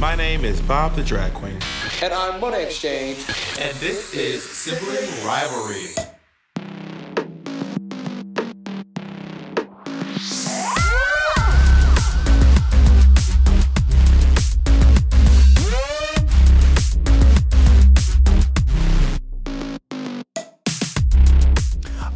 My name is Bob the Drag Queen. And I'm Monét X Change. And this is Sibling Rivalry.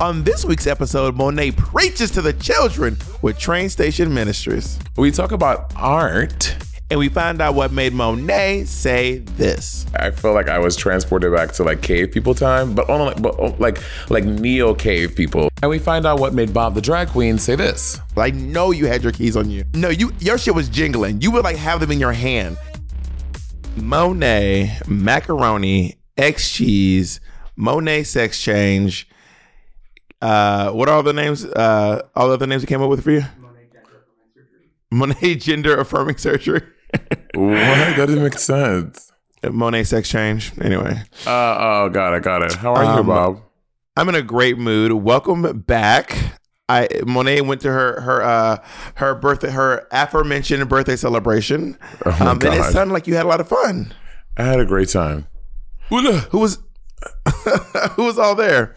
On this week's episode, Monet preaches to the children with Train Station Ministries. We talk about art. And we find out what made Monet say this. I feel like I was transported back to like cave people time, but only like, but oh, like like neo cave people. And we find out what made Bob the drag queen say this. I know you had your keys on you. No, you your shit was jingling. You would like have them in your hand. Monet, macaroni, X cheese, Monet sex change. Uh, what are all the names? Uh, all the other names that came up with for you? Monet gender affirming surgery. What? That doesn't make sense. Monet sex change. Anyway. Uh, oh, got it, got it. How are um, you, Bob? I'm in a great mood. Welcome back. I Monet went to her her uh her birthday her aforementioned birthday celebration. Oh um, and it sounded like you had a lot of fun. I had a great time. Who was who was all there?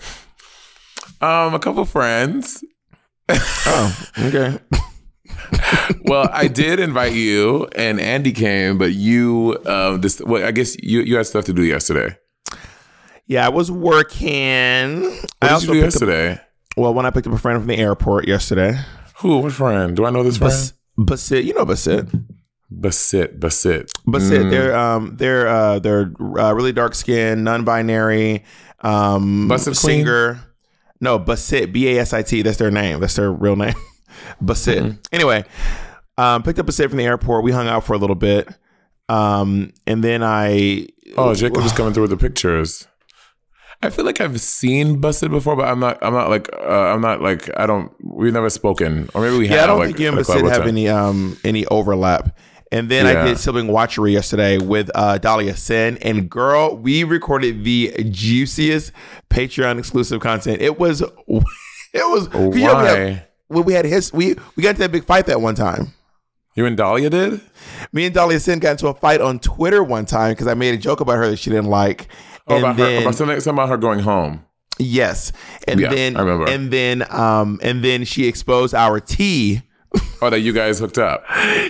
Um, a couple friends. oh, okay. Well, I did invite you, and Andy came, but you, uh, this, well, I guess you you had stuff to do yesterday. Yeah, I was working. What I did you do yesterday? Up, well, when I picked up a friend from the airport yesterday. Who? What friend? Do I know this Bas- friend? Basit. You know Basit. Basit. Basit. Basit. Mm. They're um they're uh they're uh, really dark skinned, non-binary, um Basit singer. Queen? No, Basit. B A S I T. That's their name. That's their real name. Basit. Mm-hmm. Anyway, um, picked up Basit from the airport. We hung out for a little bit. Um, and then I. Oh, Jacob was coming through with the pictures. I feel like I've seen Basit before, but I'm not. I'm not like. Uh, I'm not like. I don't. We've never spoken, or maybe we have. yeah, have. I don't like, think you and Basit have any um any overlap. And then yeah. I did sibling watchery yesterday with uh, Dahlia Sin, and girl, we recorded the juiciest Patreon exclusive content. It was, it was. Why? When we had his we we got into that big fight that one time. You and Dahlia did? Me and Dahlia Sin got into a fight on Twitter one time because I made a joke about her that she didn't like. Oh, and about then, her, about something, something about her going home. Yes, and yeah, then I remember. and then um and then she exposed our tea oh, that you guys hooked up.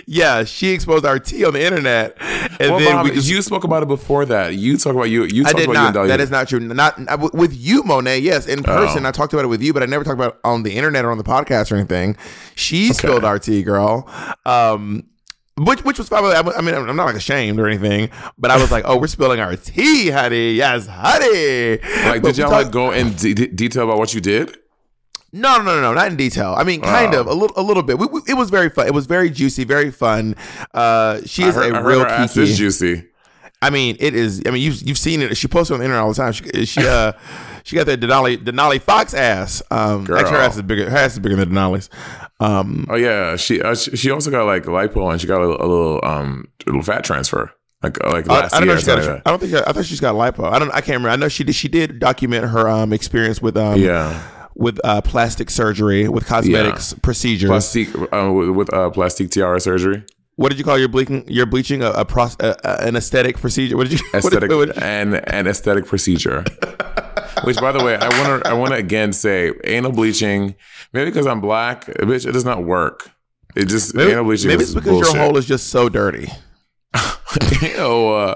yeah, she exposed our tea on the internet, and well, then we just, you spoke about it before that. You talk about you. You I did not. That is not true. Not with you, Monet. Yes, in person. Oh. I talked about it with you, but I never talked about it on the internet or on the podcast or anything. She okay. spilled our tea, girl. Um, which which was probably I mean I'm not like ashamed or anything, but I was like, oh, we're spilling our tea, honey. Yes, honey. Like, but did y'all talk- like go in d- detail about what you did? No, no, no, no, not in detail. I mean, kind of a little, a little bit. We, we, it was very fun. It was very juicy, very fun. Uh, she is heard, a real her kiki. is juicy. I mean, it is. I mean, you've you've seen it. She posts on the internet all the time. She she uh she got that Denali Denali Foxx ass. Um, Girl. actually, her ass is bigger. Her ass is bigger than Denali's. Um, oh yeah, she uh, she also got like lipo and she got a, a little um a little fat transfer. Like uh, like last I, I don't year. Know she got a, I don't think I thought she's got lipo. I don't. I can't remember. I know she did. She did document her um experience with um yeah with uh, plastic surgery, with cosmetics yeah. procedures, plastic uh, with, uh, plastic tiara surgery. What did you call your bleaching? Your bleaching a, a, pros, a, an aesthetic procedure. What did you aesthetic what did, what an an aesthetic procedure? Which, by the way, I want to I want to again say anal bleaching. Maybe because I'm black, bitch, it does not work. It just maybe, anal bleaching. Maybe it's because bullshit. your hole is just so dirty. Ew, uh,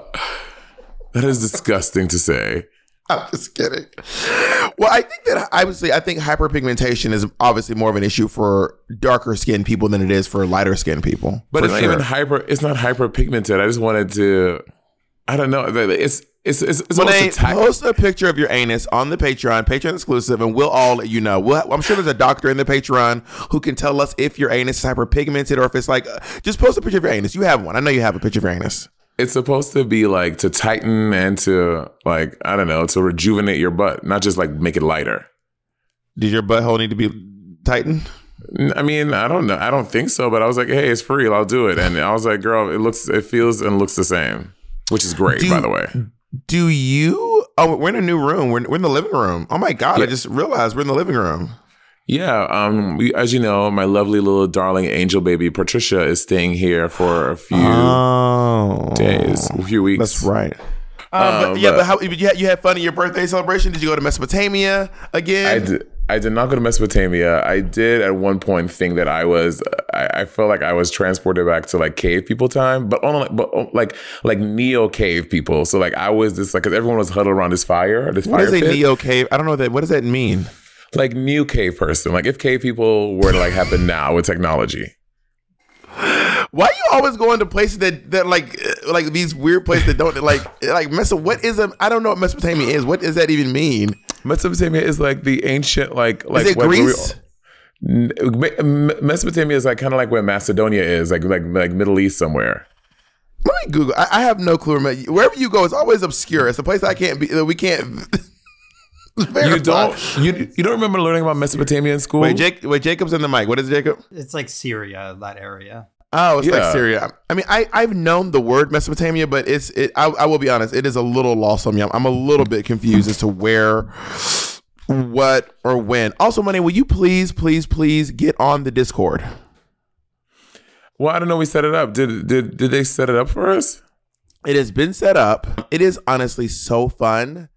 that is disgusting to say. I'm just kidding. Well, I think that obviously, I think hyperpigmentation is obviously more of an issue for darker skinned people than it is for lighter skinned people. But it's sure. not even hyper. It's not hyperpigmented. I just wanted to. I don't know. It's it's it's, it's when they post a picture of your anus on the Patreon, Patreon exclusive, and we'll all let you know. We'll, I'm sure there's a doctor in the Patreon who can tell us if your anus is hyperpigmented or if it's like. Uh, just post a picture of your anus. You have one. I know you have a picture of your anus it's supposed to be like to tighten and to like I don't know to rejuvenate your butt, not just like make it lighter. Did your butthole need to be tightened? I mean, I don't know. I don't think so, but I was like, hey, it's free. I'll do it. And I was like, girl, it looks, it feels and looks the same, which is great, do, by the way. Do you? Oh, we're in a new room. We're, we're in the living room. Oh my god! Yeah. I just realized we're in the living room. Yeah, um, we, as you know, my lovely little darling angel baby Patricia is staying here for a few Oh, days, a few weeks. That's right. Uh, Um, but, yeah, but- but how you had, you had fun at your birthday celebration? Did you go to Mesopotamia again? I did. I did not go to Mesopotamia. I did at one point think that I was. I, I felt like I was transported back to like cave people time, but only like, but oh, like like neo cave people. So like I was this like 'cause everyone was huddled around this fire. This What fire is a neo cave? I don't know that. What does that mean? Like new cave person. Like if cave people were to like happen now with technology. Why are you always going to places that that like uh, like these weird places that don't like like Meso? What is a? I don't know what Mesopotamia is. What does that even mean? Mesopotamia is like the ancient like like Is it what- where we- Greece? Mesopotamia is like kind of like where Macedonia is, like like like Middle East somewhere. Let me Google. I, I have no clue. Wherever you go, it's always obscure. It's a place I can't be. We can't. You don't you you don't remember learning about Mesopotamia in school? Wait, Jake. Wait, Jacob's in the mic. What is it, Jacob? It's like Syria, that area. Oh, it's like Syria. I mean, I I've known the word Mesopotamia, but it's it. I, I will be honest. It is a little lost on me. I'm, I'm a little bit confused as to where, what, or when. Also, money. Will you please, please, please get on the Discord? Well, I don't know. We set it up. Did did did they set it up for us? It has been set up. It is honestly so fun,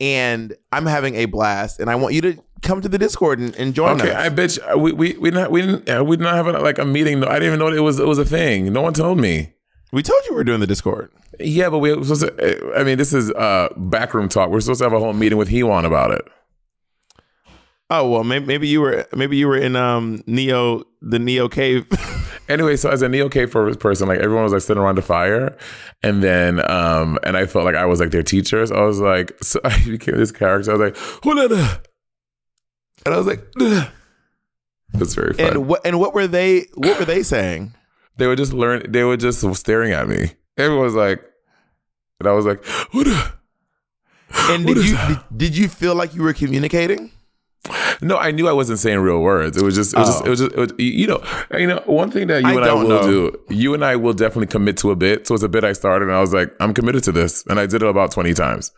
and I'm having a blast. And I want you to come to the Discord and, and join Okay, us. I bet you, we we we not we didn't uh, we did not have a, like a meeting. I didn't even know it was it was a thing. No one told me. we told you we are doing the Discord. Yeah, but we were supposed to. I mean, this is uh backroom talk. We're supposed to have a whole meeting with Hewan about it. Oh well, maybe, maybe you were maybe you were in um Neo the Neo cave. Anyway, so as a neo K person, like everyone was like sitting around the fire, and then um and I felt like I was like their teachers. I was like, so I became this character. I was like, and I was like, "Ugh." it's very fun. and what and what were they what were they saying? they were just learn. They were just staring at me. Everyone was like, and I was like. And did you did, did you feel like you were communicating? No, I knew I wasn't saying real words. It was just, it was just, Oh. it was just, it was, you know, you know, one thing that you I and I will know. do, you and I will definitely commit to a bit. So it's a bit I started, and I was like, I'm committed to this, and I did it about twenty times.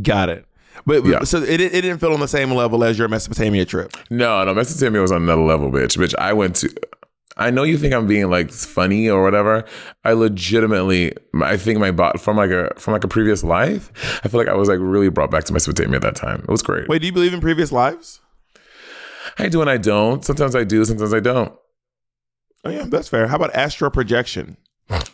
Got it. But Yeah. so it, it didn't feel on the same level as your Mesopotamia trip. No, no, Mesopotamia was on another level, bitch. Bitch, I went to. I know you think I'm being like funny or whatever. I legitimately, I think my bot from like a from like a previous life. I feel like I was like really brought back to Mesopotamia at that time. It was great. Wait, do you believe in previous lives? I do and I don't. Sometimes I do. Sometimes I don't. Oh yeah, that's fair. How about astral projection?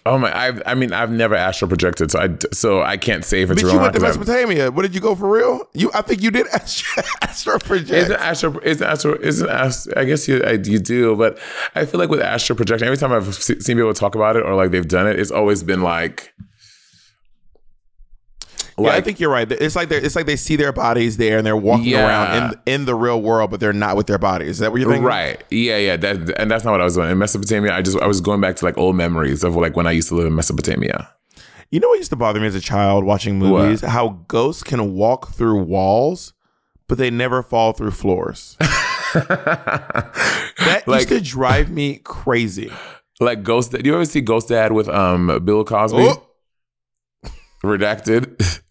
Oh my! I've, I mean, I've never astral projected, so I so I can't say if it's But real. you went to not 'cause I've- Mesopotamia. What did you go for real? You, I think you did astral, astral project. Isn't astro? Isn't astro? Isn't astro? I guess you I, you do, but I feel like with astral projection, every time I've seen people talk about it or like they've done it, it's always been like, yeah, I think you're right. It's like they it's like they see their bodies there and they're walking Yeah. around in in the real world, but they're not with their bodies. Is that what you're thinking? right, yeah, yeah. That and that's not what I was doing in Mesopotamia. I just I was going back to like old memories of like when I used to live in Mesopotamia. You know what used to bother me as a child watching movies? How ghosts can walk through walls, but they never fall through floors. That like used to drive me crazy. like Ghost. Do you ever see Ghost Dad with um Bill Cosby? Oh. Redacted.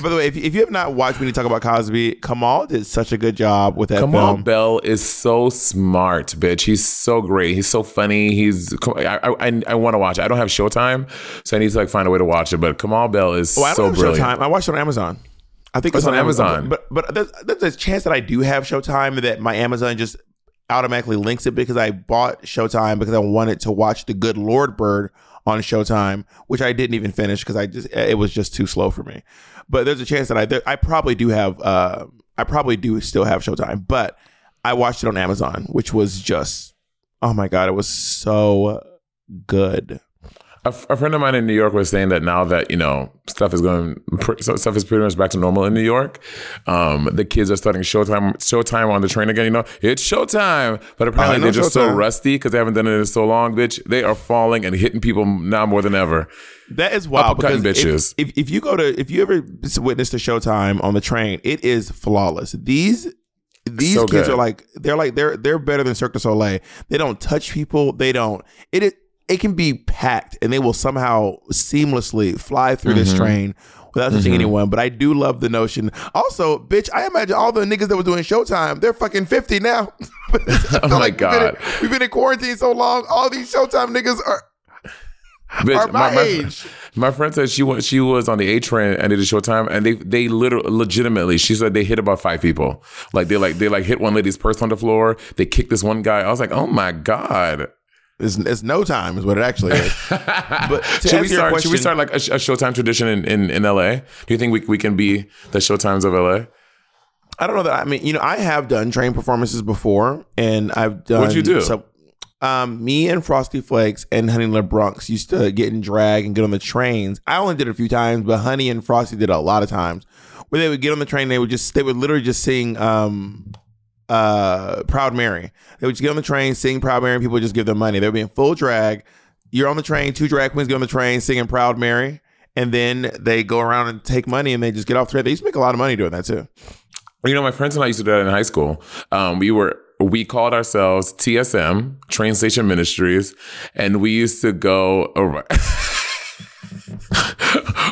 By the way, if, if you have not watched when you talk about Cosby, Kamau did such a good job with that Kamau film. Bell is so smart, bitch. He's so great. He's so funny. He's I I, I want to watch it. I don't have Showtime, so I need to like find a way to watch it. But Kamau Bell is Oh, I don't so have brilliant. Showtime. I watched it on Amazon. I think It's on Amazon. But but there's, there's a chance that I do have Showtime that my Amazon just automatically links it because I bought Showtime because I wanted to watch The Good Lord Bird on Showtime, which I didn't even finish because I just it was just too slow for me. But there's a chance that I there, I probably do have uh I probably do still have Showtime, but I watched it on Amazon, which was just oh my god, it was so good. A, a friend of mine in New York was saying that now that you know stuff is going, pr- so stuff is pretty much back to normal in New York. Um, the kids are starting Showtime, Showtime on the train again. You know, it's Showtime, but apparently they're just so Showtime. rusty rusty because they haven't done it in so long, bitch. They are falling and hitting people now more than ever. That is wild Uppercutting because bitches. If, if if you go to if you ever witness the Showtime on the train, it is flawless. These these So kids good. are like they're like they're they're better than Cirque du Soleil. They don't touch people. They don't. It is it can be packed and they will somehow seamlessly fly through this mm-hmm. train without touching mm-hmm. anyone. But I do love the notion. Also, bitch, I imagine all the niggas that were doing Showtime, they're fucking 50 now. Oh feel my we've been God. in- We've been, in quarantine so long. All these Showtime niggas are, Bitch, are my, age. My friend said she was she was on the A train and did a short time and they they literally legitimately she said they hit about five people like they like they like hit one lady's purse on the floor they kicked this one guy I was like oh my god It's, it's no time, is what it actually is. but should we start should we start like a, a Showtime tradition in, in in LA do you think we we can be the Showtimes of LA I don't know that. I mean, you know, I have done train performances before, and I've done. What'd you do? So, um, me and Frosty Flakes and Honey LaBronx used to get in drag and get on the trains. I only did it a few times, but Honey and Frosty did it a lot of times. Where they would get on the train, they would just they would literally just sing um uh Proud Mary. They would just get on the train, sing Proud Mary, and people would just give them money. They would be in full drag. You're on the train, two drag queens get on the train singing Proud Mary, and then they go around and take money and they just get off the train. They used to make a lot of money doing that too. You know, my friends and I used to do that in high school. Um, we were we called ourselves TSM Train Station Ministries, and we used to go. ar-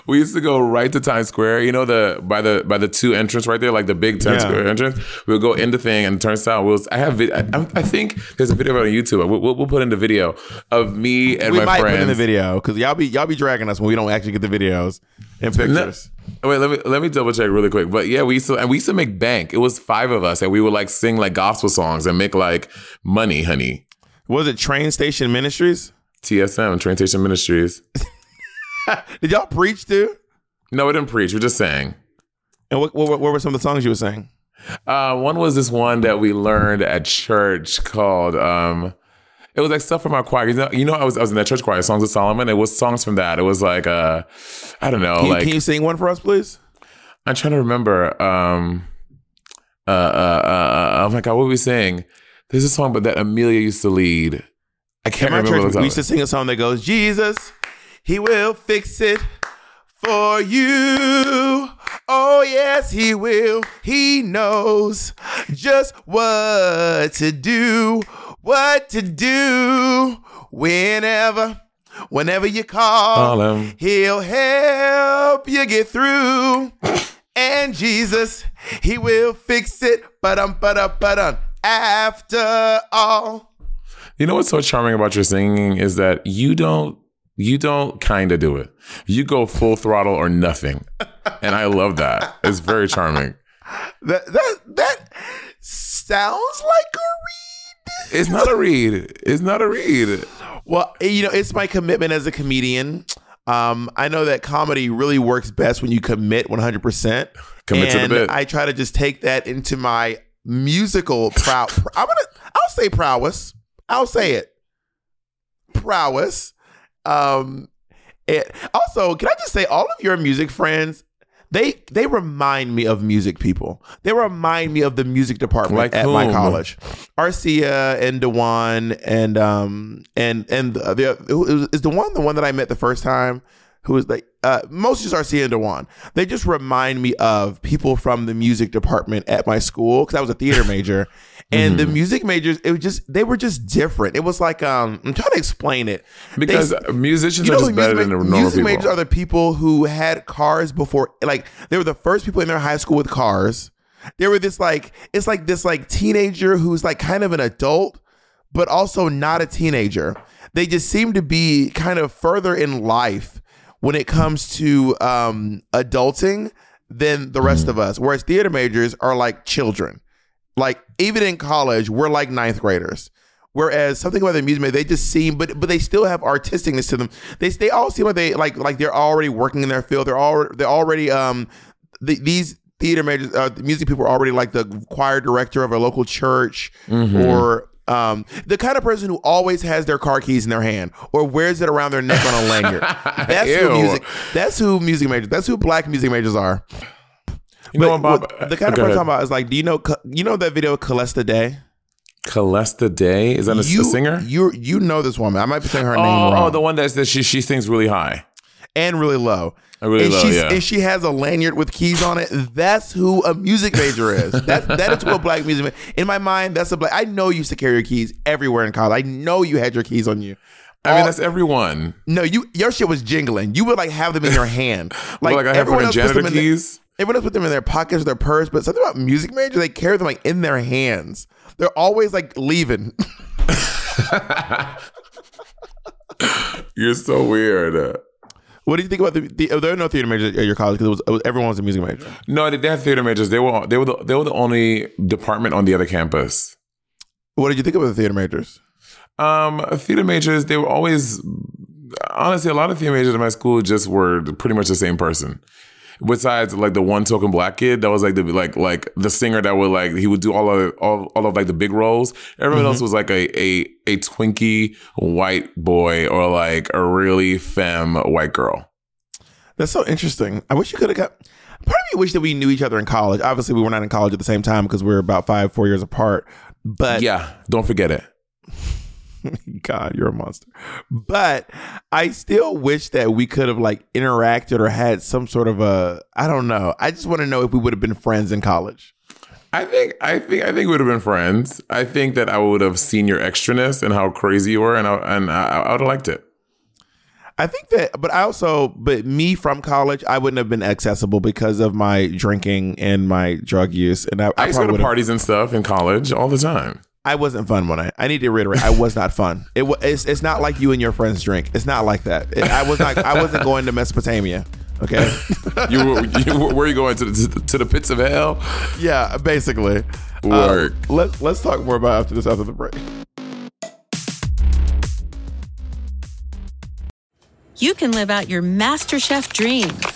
we used to go right to Times Square. You know the by the by the two entrance right there, like the big Times Yeah. Square entrance. We'll go in the thing, and it turns out we'll. I have. I, I think there's a video on YouTube. We'll, we'll, we'll put in the video of me and we my might friends. put in the video because y'all be y'all be dragging us when we don't actually get the videos and No, pictures. wait, let me let me double check really quick. But yeah, we used to and we used to make bank. It was five of us, and we would like sing like gospel songs and make like money, honey. Was it Train Station Ministries? TSM Train Station Ministries. Did y'all preach too? No, we didn't preach. We just sang. And what, what, what were some of the songs you were saying? Uh, one was this one that we learned at church called. Um, it was like stuff from our choir. You know, you know, I was I was in that church choir, Songs of Solomon. It was songs from that. It was like uh, I don't know, Can, you, like can you sing one for us, please? I'm trying to remember. Um, uh, uh, uh, uh, oh my god, what were we saying? There's a song, but that Amelia used to lead. I can't remember. church, we used to sing a song that goes, Jesus, He will fix it for you. Oh, yes, He will. He knows just what to do, what to do whenever. Whenever you call, Call him. he'll help you get through. And Jesus, he will fix it. Ba-dum, ba-dum, ba-dum. After all. You know what's so charming about your singing is that you don't you don't kind of do it. You go full throttle or nothing, and I love that. It's very charming. That that that sounds like a read. It's not a read. It's not a read. Well, you know, it's my commitment as a comedian. Um, I know that comedy really works best when you commit 100%. Commit to the bit. I try to just take that into my musical prow. I'm gonna. I'll say prowess. I'll say it. Prowess. Um. It, also, can I just say, all of your music friends, they they remind me of music people. They remind me of the music department Like at my college. Arcia and Dewan and um and and the, the is Dewan the one that I met the first time who was like uh most just Arcia and Dewan. They just remind me of people from the music department at my school because I was a theater major. And Mm-hmm. the music majors, it was just they were just different. It was like um I'm trying to explain it. Because They- musicians you are know, just better music, than ma- normal music people. majors are the people who had cars before, like they were the first people in their high school with cars. They were this like it's like this like teenager who's like kind of an adult, but also not a teenager. They just seem to be kind of further in life when it comes to um, adulting than the rest of us. Whereas theater majors are like children. Like even in college, we're like ninth graders. Whereas something about the music, major, they just seem, but but they still have artisticness to them. They they all seem like they like like they're already working in their field. They're all they're already um the, these theater majors, uh, music people are already like the choir director of a local church or um the kind of person who always has their car keys in their hand or wears it around their neck on a lanyard. That's Ew. who music. That's who music majors. That's who black music majors are. You But Bob? what- the kind of person I'm talking about is like, do you know you know that video Calesta Day? Calesta Day is that a, a singer? You you know this woman. I might be saying her oh, name wrong. oh, the one that's that she she sings really high. and really low. Uh, really and low, she's, yeah. And she has a lanyard with keys on it. That's who a music major is. That that is what black music. In my mind, that's a black. I know you used to carry your keys everywhere in college. I know you had your keys on you. I mean, that's everyone. no, you your shit was jingling. You would like have them in your hand, Like, like, I have everyone else janitor keys. Everyone else put them in their pockets or their purse, but something about music majors, they carry them like in their hands. They're always like leaving. You're so weird. what do you think about the? the oh, there are no theater majors at your college because it was, it was everyone was a music major. No, they they had theater majors. They were they were the, they were the only department on the other campus. What did you think about the theater majors? Um, theater majors, they were always honestly a lot of theater majors in my school just were pretty much the same person. Besides like the one token black kid that was like the like like the singer that would like he would do all of all, all of like the big roles. Everyone else mm-hmm. was like a a a twinky white boy or like a really femme white girl. That's so interesting. I wish you could have got. Part of me wish that we knew each other in college. Obviously, we were not in college at the same time because we were about five, four years apart. But Yeah, don't forget it. God, you're a monster. But I still wish that we could have like interacted or had some sort of a. I don't know. I just want to know if we would have been friends in college. I think I think I think we would have been friends. I think that I would have seen your extraness and how crazy you were, and I, and I, I would have liked it. I think that, but I also, but me from college, I wouldn't have been accessible because of my drinking and my drug use, and I, I, I used to go to parties and stuff in college all the time. I wasn't fun when I. I need to reiterate, I was not fun. It was. It's, it's not like you and your friends drink. It's not like that. It- I was not. I wasn't going to Mesopotamia. Okay. You, were- you were- where you going to the, to the pits of hell? yeah, basically. Work. Uh, let Let's talk more about after this after the break. you can live out your MasterChef dreams.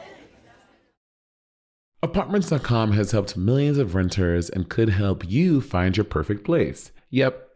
Apartments.com has helped millions of renters and could help you find your perfect place. Yep,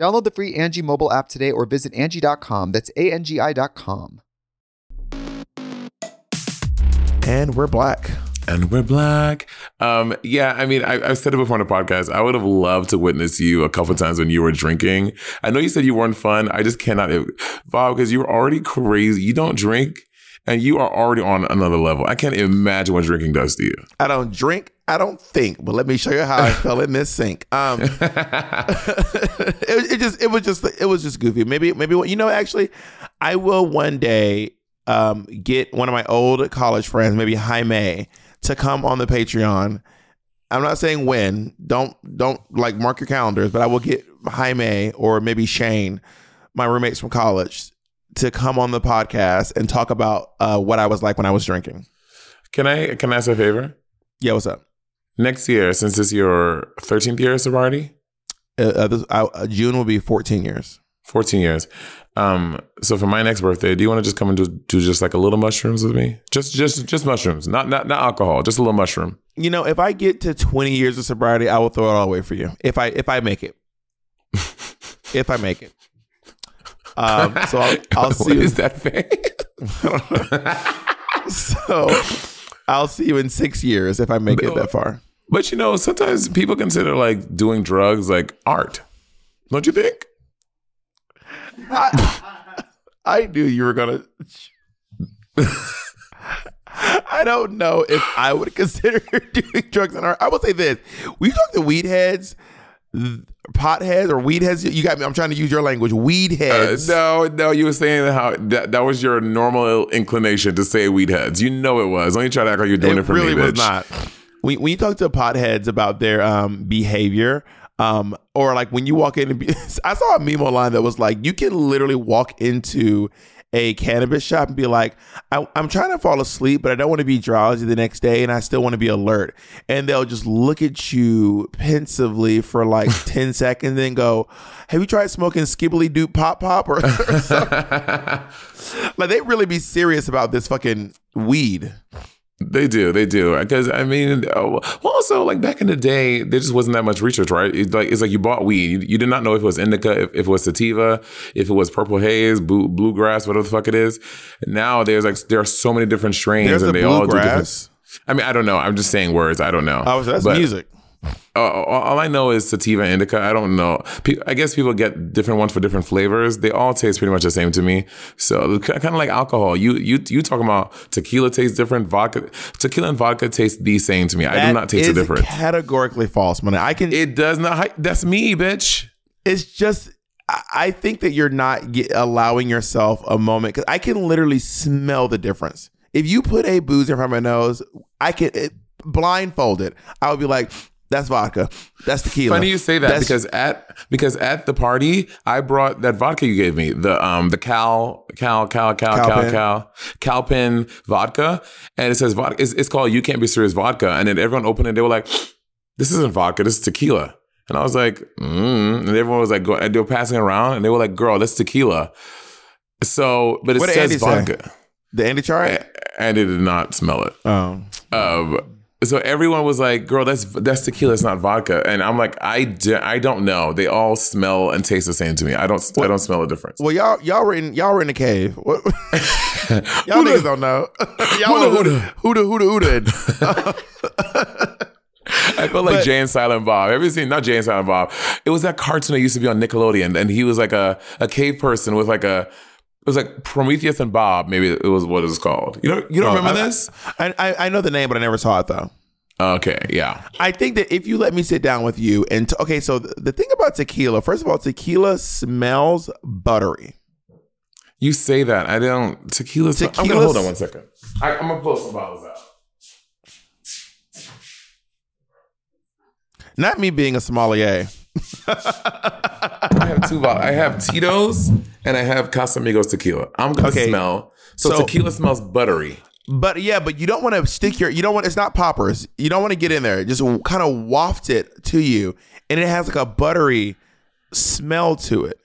Download the free Angie mobile app today or visit Angie.com. That's A-N-G-I.com. And we're black. and we're black. Um, yeah, I mean, I, I've said it before on the podcast. I would have loved to witness you a couple times when you were drinking. I know you said you weren't fun. I just cannot, Bob, because you were already crazy. You don't drink, and you are already on another level. I can't imagine what drinking does to you. I don't drink. I don't think. But let me show you how I fell in this sink. Um, it, it just it was just it was just goofy. Maybe maybe you know actually, I will one day um, get one of my old college friends, maybe Jaime, to come on the Patreon. I'm not saying when. Don't don't like mark your calendars, but I will get Jaime or maybe Shane, my roommates from college, to come on the podcast and talk about uh, what I was like when I was drinking. Can I can I ask a favor? Yeah, what's up? Next year, since it's your 13th year of sobriety, Uh, uh, this, uh, June will be 14 years. 14 years. Um, so for my next birthday, do you want to just come and do, do just like a little mushrooms with me? Just just just mushrooms, not not not alcohol, just a little mushroom. You know, if I get to 20 years of sobriety, I will throw it all away for you. If I if I make it, if I make it. Um, so I'll, I'll see. You- is that face? So I'll see you in six years if I make it that far. But you know, sometimes people consider like doing drugs like art. Don't you think? I knew you were gonna. I don't know if I would consider doing drugs and art. I will say this: we talk to weed heads, pot heads, or weed heads, you got me. I'm trying to use your language. Weed Uh, heads. no, no, you were saying how that, that was your normal inclination to say weed heads. You know it was. Don't you try to act like you're doing it, it for really me, was bitch. not. When, when you talk to potheads about their um, behavior, um, or like when you walk in and be, I saw a meme online that was like, you can literally walk into a cannabis shop and be like, I, I'm trying to fall asleep, but I don't want to be drowsy the next day, and I still want to be alert. And they'll just look at you pensively for like 10 seconds, and then go, Have you tried smoking Skibbly Doop Pop Pop? Or, or something? like, they really be serious about this fucking weed. They do, they do. Because I mean, uh, well, also like back in the day, there just wasn't that much research, right? It's like it's like you bought weed, you, you did not know if it was indica, if, if it was sativa, if it was purple haze, blue, bluegrass, whatever the fuck it is. Now there's like there are so many different strains, There's and the they all do different. I mean, I don't know. I'm just saying words. I don't know. Oh, so that's But- music. Uh, all I know is sativa indica. I don't know. I guess people get different ones for different flavors. They all taste pretty much the same to me. So kind of like alcohol. You you you talking about tequila tastes different. Vodka, tequila and vodka taste the same to me. I do not taste the difference. Categorically false, man. I can. It does not. That's me, bitch. it's just. I- think that you're not get, allowing yourself a moment because I can literally smell the difference. If you put a booze in front of my nose, I can blindfold it, blindfolded. I would be like, "That's vodka. That's tequila." Funny you say that That's- because at because at the party I brought that vodka you gave me the um the Cal Cal Cal Cal Cal. Cal Calpin vodka and it says vodka it's, it's called you can't be serious vodka and then everyone opened it they were like this isn't vodka this is tequila and I was like mm. and everyone was like go, and they were passing around and they were like girl that's tequila so but it What says Andy say? vodka the Andy chart. and it did not smell it Oh, um, so everyone was like, "Girl, that's that's tequila. It's not vodka." And I'm like, "I d- I don't know. They all smell and taste the same to me. I don't I don't smell a difference." well, y'all y'all were in y'all were in the cave. What? y'all niggas don't know. y'all huda huda huda. huda. I felt like But- Jay and Silent Bob. Have you seen not Jay and Silent Bob? It was that cartoon that used to be on Nickelodeon, and he was like a a cave person with like a. It was like Prometheus and Bob. Maybe it was what it was called. You don't you don't remember I- this? I, I I know the name, but I never saw it though. Okay, yeah. I think that if you let me sit down with you and t- okay, so the, the thing about tequila, first of all, tequila smells buttery. You say that. I don't. Tequila. I'm gonna hold on one second. I, I'm gonna pull some bottles out. Not me being a sommelier. I have two bottles. I have Tito's and I have Casamigos tequila. I'm gonna Okay, smell. So, so- tequila smells buttery. But yeah, but you don't want to stick your you don't want it's not poppers. You don't want to get in there. Just kind of waft it to you and it has like a buttery smell to it.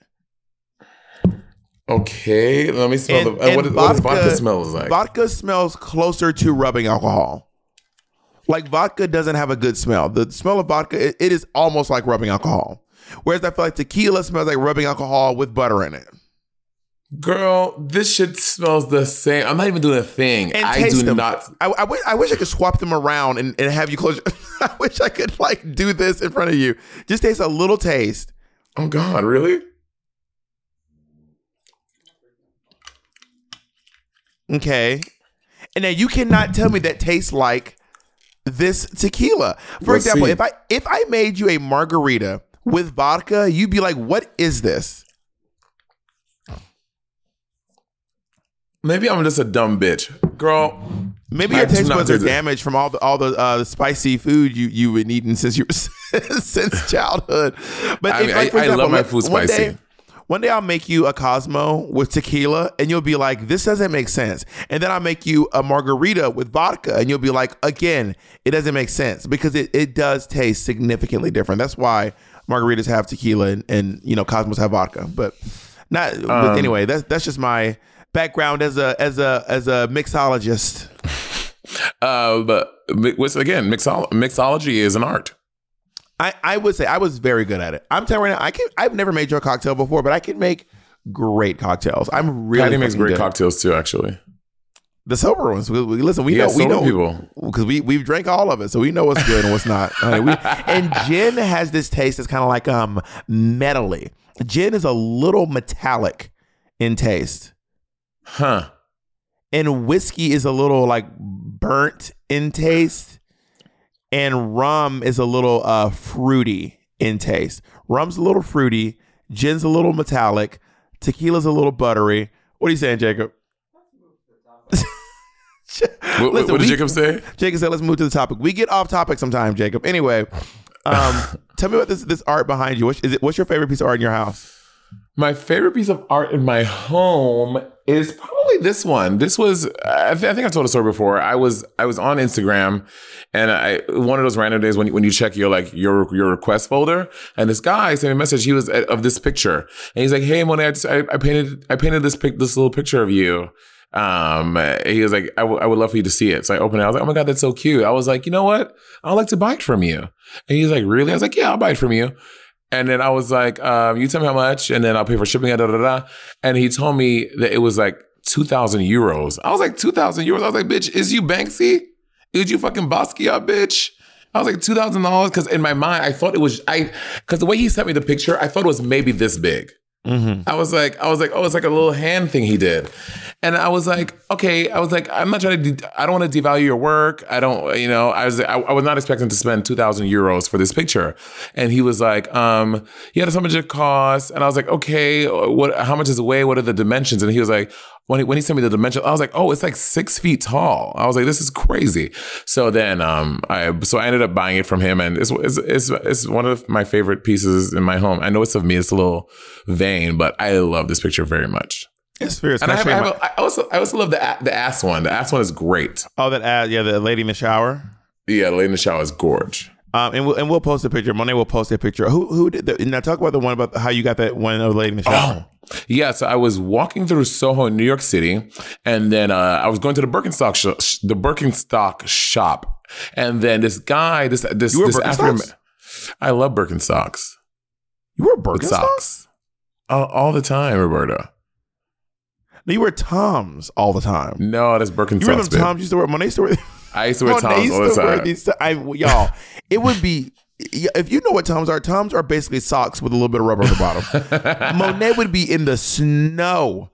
Okay, let me smell And, the. And what, and what does vodka smells like? Vodka smells closer to rubbing alcohol. Like vodka doesn't have a good smell. The smell of vodka, it- it is almost like rubbing alcohol. Whereas I feel like tequila smells like rubbing alcohol with butter in it. Girl, this shit smells the same. I'm not even doing a thing. And I do them. not. I, I, wish, I wish I could swap them around and, and have you close. Your, I wish I could like do this in front of you. Just taste a little taste. Oh God, really? Okay. And now you cannot tell me that tastes like this tequila. For Let's example, see. if I if I made you a margarita with vodka, you'd be like, "What is this?" Maybe I'm just a dumb bitch, girl. Maybe I your taste buds are damaged from all the all the uh, the spicy food you you been eating since you since childhood. But I if, mean, like, for I- I love my food one spicy. Day, one day I'll make you a Cosmo with tequila, and you'll be like, "This doesn't make sense." And then I'll make you a margarita with vodka, and you'll be like, "Again, it doesn't make sense because it, it does taste significantly different." That's why margaritas have tequila and, and you know Cosmos have vodka, but not. Um, but anyway, that's that's just my background as a as a as a mixologist. Uh, but which again, mixolo- mixology is an art. I, I would say I was very good at it. I'm telling you right now, I can I've never made your cocktail before, but I can make great cocktails. I'm really Patty makes great good. cocktails too, actually. The sober ones. We, we- listen, we Yeah, know we know people. because we we've drank all of it, so we know what's good and what's not. I mean, we, and gin has this taste that's kind of like um metally. Gin is a little metallic in taste, Huh. and whiskey is a little like burnt in taste, and rum is a little uh fruity in taste. Rum's a little fruity, gin's a little metallic, tequila's a little buttery. What are you saying, Jacob? What, what- Listen, what did we- Jacob say? Jacob said, "Let's move to the topic." We get off topic sometime, Jacob. Anyway, um, tell me about this this art behind you. What's, it, what's your favorite piece of art in your house? My favorite piece of art in my home is probably this one. This was I, th- I think I told a story before. I was I was on Instagram and I one of those random days when you, when you check your like your your request folder and this guy sent me a message. He was uh, of this picture and he's like, "Hey, Monet, I, just, I, I painted I painted this pic this little picture of you." Um, he was like, I, w- I would love for you to see it. So I opened it. I was like, oh my God, that's so cute. I was like, you know what? I'd like to buy it from you. And he's like, really? I was like, yeah, I'll buy it from you. And then I was like, um, you tell me how much, and then I'll pay for shipping. Da, da, da. And he told me that it was like 2,000 euros. I was like, 2,000 euros? I was like, bitch, is you Banksy? Is you fucking Basquiat, bitch? I was like, $2,000? Because in my mind, I thought it was, I, because the way he sent me the picture, I thought it was maybe this big. I was like, I was like, oh, it's like a little hand thing he did, and I was like, okay, I was like, I'm not trying to, de- I don't want to devalue your work. I don't, you know, I was, I, I was not expecting to spend two thousand euros for this picture, and he was like, um, yeah, that's how much it costs, and I was like, okay, what, how much is it weigh? What are the dimensions? And he was like, when he, when he sent me the dimension, I was like, oh, it's like six feet tall. I was like, this is crazy. So then, um, I so I ended up buying it from him, and it's it's it's, it's one of my favorite pieces in my home. I know it's of me, it's a little vain, but I love this picture very much. It's fierce. And I, have, I, have my- a, I also I also love the the ass one. The ass one is great. oh, that ass, yeah, the lady in the shower. Yeah, Lady in the Shower is gorge. Um, and we'll and we'll post a picture. Monet will post a picture. Who who did the, now? Talk about the one about how you got that one of the lady in the shower. Oh, yeah. So I was walking through Soho in New York City, and then uh, I was going to the Birkenstock sh- the Birkenstock shop, and then this guy, this this this Birkenstocks? I love Birkenstocks. You wear Birkenstocks. socks all, the time, Roberta. No, you wear Toms all the time. No, that's Birkenstocks. You wear them Toms. You used to wear. Monet used to wear. I used to wear Toms all the time. these. I, y'all, it would be. If you know what Toms are, Toms are basically socks with a little bit of rubber on the bottom. Monet would be in the snow.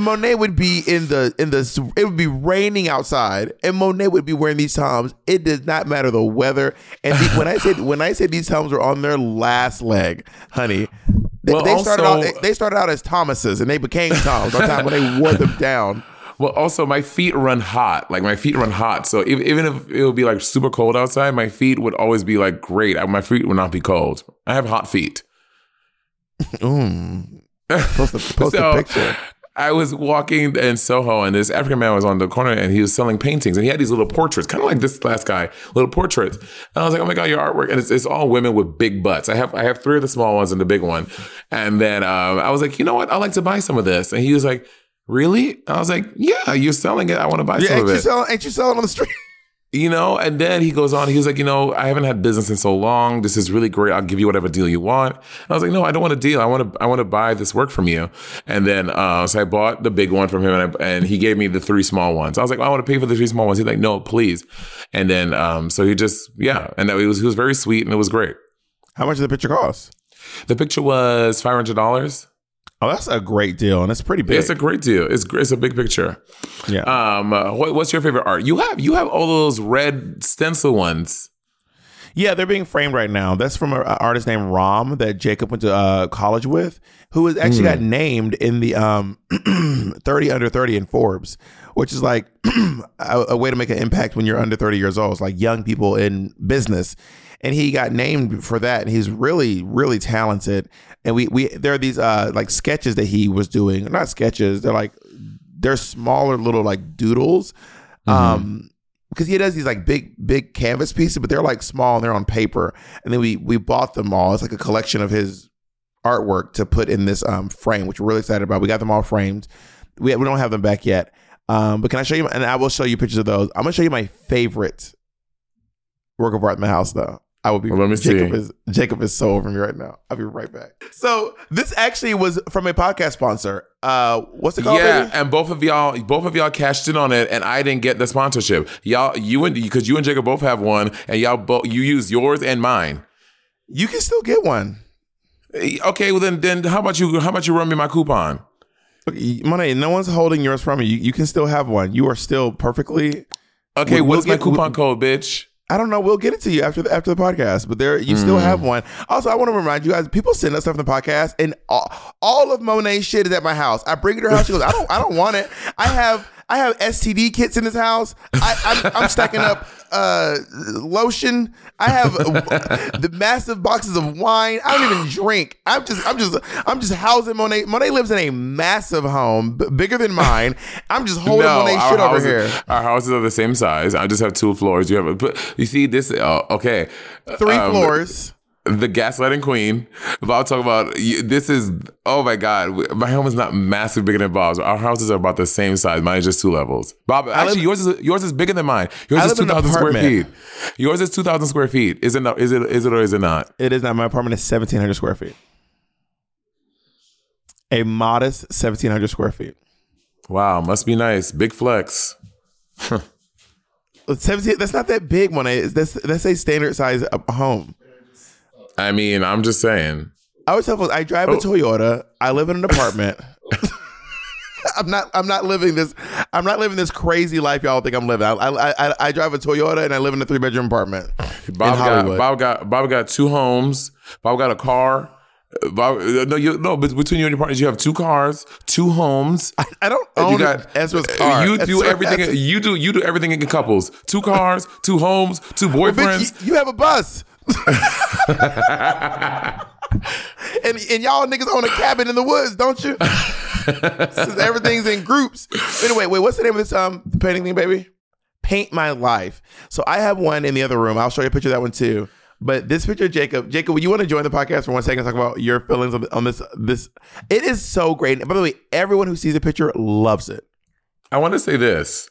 Monet would be in the in the it would be raining outside, and Monet would be wearing these toms. It does not matter the weather. And the, when I said when I said these toms were on their last leg, honey, they, Well, they started out also- they started out as Thomases, and they became toms. By the time when they wore them down. Well, also my feet run hot. Like my feet run hot. So if, even if it would be like super cold outside, my feet would always be like great. My feet would not be cold. I have hot feet. Mm. Post a, post So, a picture. I was walking in Soho and this African man was on the corner and he was selling paintings and he had these little portraits, kind of like this last guy, little portraits. And I was like, oh my God, your artwork. And it's, it's all women with big butts. I have I have three of the small ones and the big one. And then um, I was like, you know what? I'd like to buy some of this. And he was like, really? I was like, yeah, you're selling it. I want to buy Yeah, some ain't of you it. selling? Ain't you selling on the street? you know, and then he goes on, he was like, you know, I haven't had business in so long. This is really great. I'll give you whatever deal you want. And I was like, no, I don't want a deal. I want to, I want to buy this work from you. And then, uh, so I bought the big one from him and, I, and he gave me the three small ones. I was like, I want to pay for the three small ones. He's like, no, please. And then, um, so he just, yeah. And that, he was, he was very sweet and it was great. How much did the picture cost? The picture was $500. Oh, that's a great deal, and it's pretty big. It's a great deal. It's it's a big picture. yeah. Um, uh, what, what's your favorite art? You have you have all those red stencil ones. Yeah, they're being framed right now. That's from an artist named Rom that Jacob went to uh, college with, who was actually got named in the um, 30 under 30 in Forbes, which is like a, a way to make an impact when you're under 30 years old. It's like young people in business. And he got named for that. And he's really, really talented. And we, we there are these uh, like sketches that he was doing. Not sketches, they're like, they're smaller little like doodles. Um, because he does these like big big canvas pieces but they're like small and they're on paper and then we we bought them all it's like a collection of his artwork to put in this um frame which we're really excited about we got them all framed we, we don't have them back yet um but can i show you and i will show you pictures of those i'm gonna show you my favorite work of art in the house though I will be. Well, let me Jacob see. is Jacob is so over me right now. I'll be right back. So this actually was from a podcast sponsor. Uh, what's it called? yeah, baby? and both of y'all, both of y'all cashed in on it, and I didn't get the sponsorship. Y'all, you and because you and Jacob both have one, and y'all both you use yours and mine. You can still get one. Eh, Okay, well then, then how about you? How about you run me my coupon? Monet, no one's holding yours from you. You can still have one. You are still perfectly. Okay, We'll- we'll what's my get- coupon code, bitch? I don't know. We'll get it to you after the after the podcast. But there, you still hmm. have one. Also, I want to remind you guys: people send us stuff in the podcast, and all, all of Monet's shit is at my house. I bring it to her house. She goes, "I don't, I don't want it. I have, I have STD kits in this house. I, I'm, I'm stacking up uh, lotion. I have uh, the massive boxes of wine. I don't even drink. I'm just, I'm just, I'm just housing Monet. Monet lives in a massive home, b- bigger than mine. I'm just holding Monet's our shit over here. Our houses are the same size. I just have two floors. You have, a, but you see this. Oh, okay, Three Um, floors. The gaslighting queen. But I'll talk about this is oh my god, my home is not massive bigger than Bob's. Our houses are about the same size. Mine is just two levels. Bob, actually, live- yours is yours is bigger than mine. Yours I is two an square feet. Yours is two thousand square feet. Is it not? Is it is it or is it not? It is not. My apartment is 1,700 square feet. A modest 1,700 square feet. Wow, must be nice. Big flex. 17, that's not that big one. That's, that's a standard size home. I mean, I'm just saying. I would tell folks, I drive a Oh. Toyota. I live in an apartment. I'm not. I'm not living this. I'm not living this crazy life y'all think I'm living. I I, I, I drive a Toyota and I live in a three bedroom apartment. Bob got Bob got Bob got two homes. Bob got a car. Bob, uh, no, you no. But between you and your partners, you have two cars, two homes. I don't own you got Ezra's car. You do Ezra everything. has- You do you do everything in couples. Two cars, two homes, two Bitch, boyfriends. you, you have a bus. and and y'all niggas own a cabin in the woods, don't you? Since everything's in groups. Anyway, wait, what's the name of this um painting thing, baby? Paint My Life. So I have one in the other room. I'll show you a picture of that one too. But this picture of Jacob, Jacob, you want to join the podcast for one second? Talk about your feelings on, on this. This it is so great. And by the way, everyone who sees the picture loves it. I want to say this.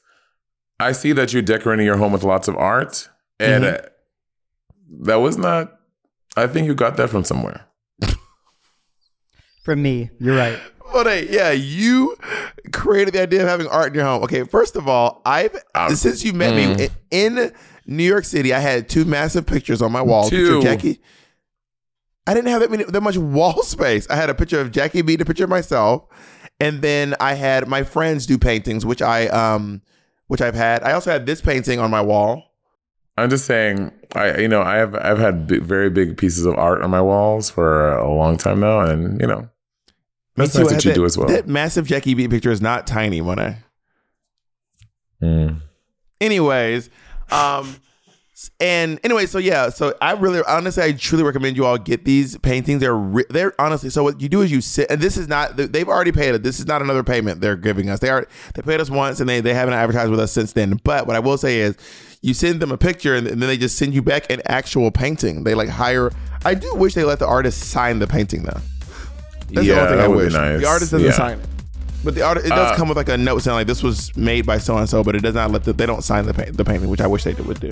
I see that you're decorating your home with lots of art, and Mm-hmm. That was not. I think you got that from somewhere. From me, you're right. Well, hey, yeah, you created the idea of having art in your home. Okay, first of all, I've Um, since you met mm. me in New York City, I had two massive pictures on my wall. Two. Jackie. I didn't have that many that much wall space. I had a picture of Jackie B, a picture of myself, and then I had my friends do paintings, which I um, which I've had. I also had this painting on my wall. I'm just saying. I you know I have I've had bi- very big pieces of art on my walls for a long time now, and you know that's nice that you do as well. That massive Jackie B picture is not tiny, Monet. Mm. anyways um and anyway so yeah so i really honestly i truly recommend you all get these paintings. They're re- they're honestly so what you do is you sit and this is not they've already paid it this is not another payment they're giving us. They are they paid us once and they they haven't advertised with us since then. But what i will say is you send them a picture and, and then they just send you back an actual painting. They like hire i do wish they let the artist sign the painting though. That's Yeah, the only thing i wish. Nice. the artist doesn't Yeah. sign it. But the art it does Uh, come with like a note saying like this was made by so and so, but it does not let the, they don't sign the paint, the painting, which I wish they would do.